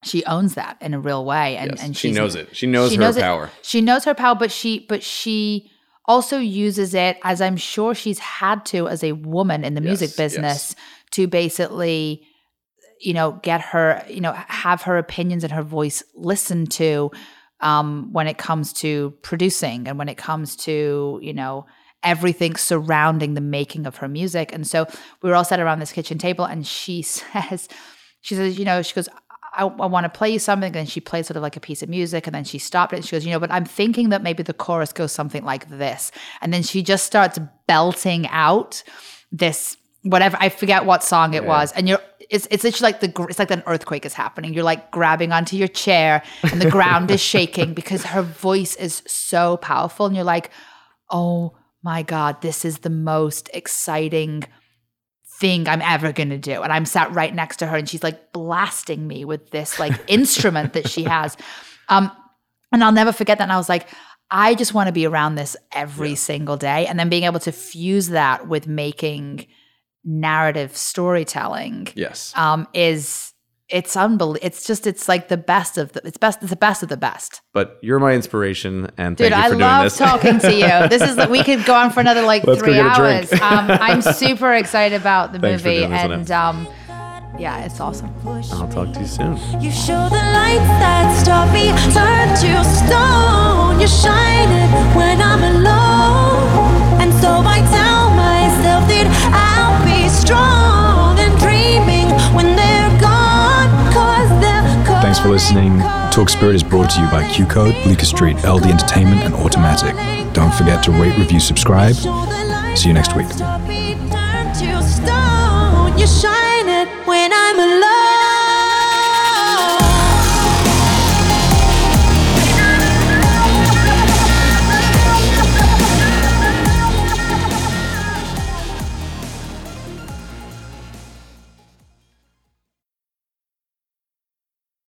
Speaker 2: She owns that in a real way, and
Speaker 3: Yes,
Speaker 2: and
Speaker 3: she knows it. She knows
Speaker 2: she
Speaker 3: her
Speaker 2: knows it.
Speaker 3: power.
Speaker 2: She knows her power, but she but she also uses it as I'm sure she's had to as a woman in the music
Speaker 3: Yes,
Speaker 2: business to basically you know get her you know have her opinions and her voice listened to um, when it comes to producing and when it comes to you know everything surrounding the making of her music and so we were all sat around this kitchen table and she says she says you know she goes I, I want to play you something. And she played sort of like a piece of music. And then she stopped it. And she goes, you know, but I'm thinking that maybe the chorus goes something like this. And then she just starts belting out this whatever. I forget what song it was. And you're, it's, it's literally like the, it's like an earthquake is happening. You're like grabbing onto your chair and the ground is shaking because her voice is so powerful. And you're like, oh my God, this is the most exciting thing I'm ever going to do. And I'm sat right next to her and she's like blasting me with this like instrument that she has. Um, and I'll never forget that. And I was like, I just want to be around this every single day. And then being able to fuse that with making narrative storytelling
Speaker 3: Yes.
Speaker 2: um, is it's unbelievable. It's just it's like the best of the it's best it's the best of the best.
Speaker 3: But you're my inspiration, and
Speaker 2: Dude,
Speaker 3: thank you
Speaker 2: I
Speaker 3: doing
Speaker 2: love
Speaker 3: this.
Speaker 2: talking to you. This is like we could go on for another like
Speaker 3: Let's
Speaker 2: three
Speaker 3: get a drink.
Speaker 2: hours. Um, I'm super excited about the
Speaker 3: Thanks
Speaker 2: movie,
Speaker 3: doing this,
Speaker 2: and um, yeah, it's awesome.
Speaker 3: I'll talk to you soon.
Speaker 4: You show the lights that stop me, turn to stone. You're shining when I'm alone. And so I tell myself that I'll be strong and dreaming when they're gone. Cause they're
Speaker 1: Thanks for listening. Talk Spirit is brought to you by Q Code, Bleecker Street, LD Entertainment, and Automatik. Don't forget to rate, review, subscribe. See you next week.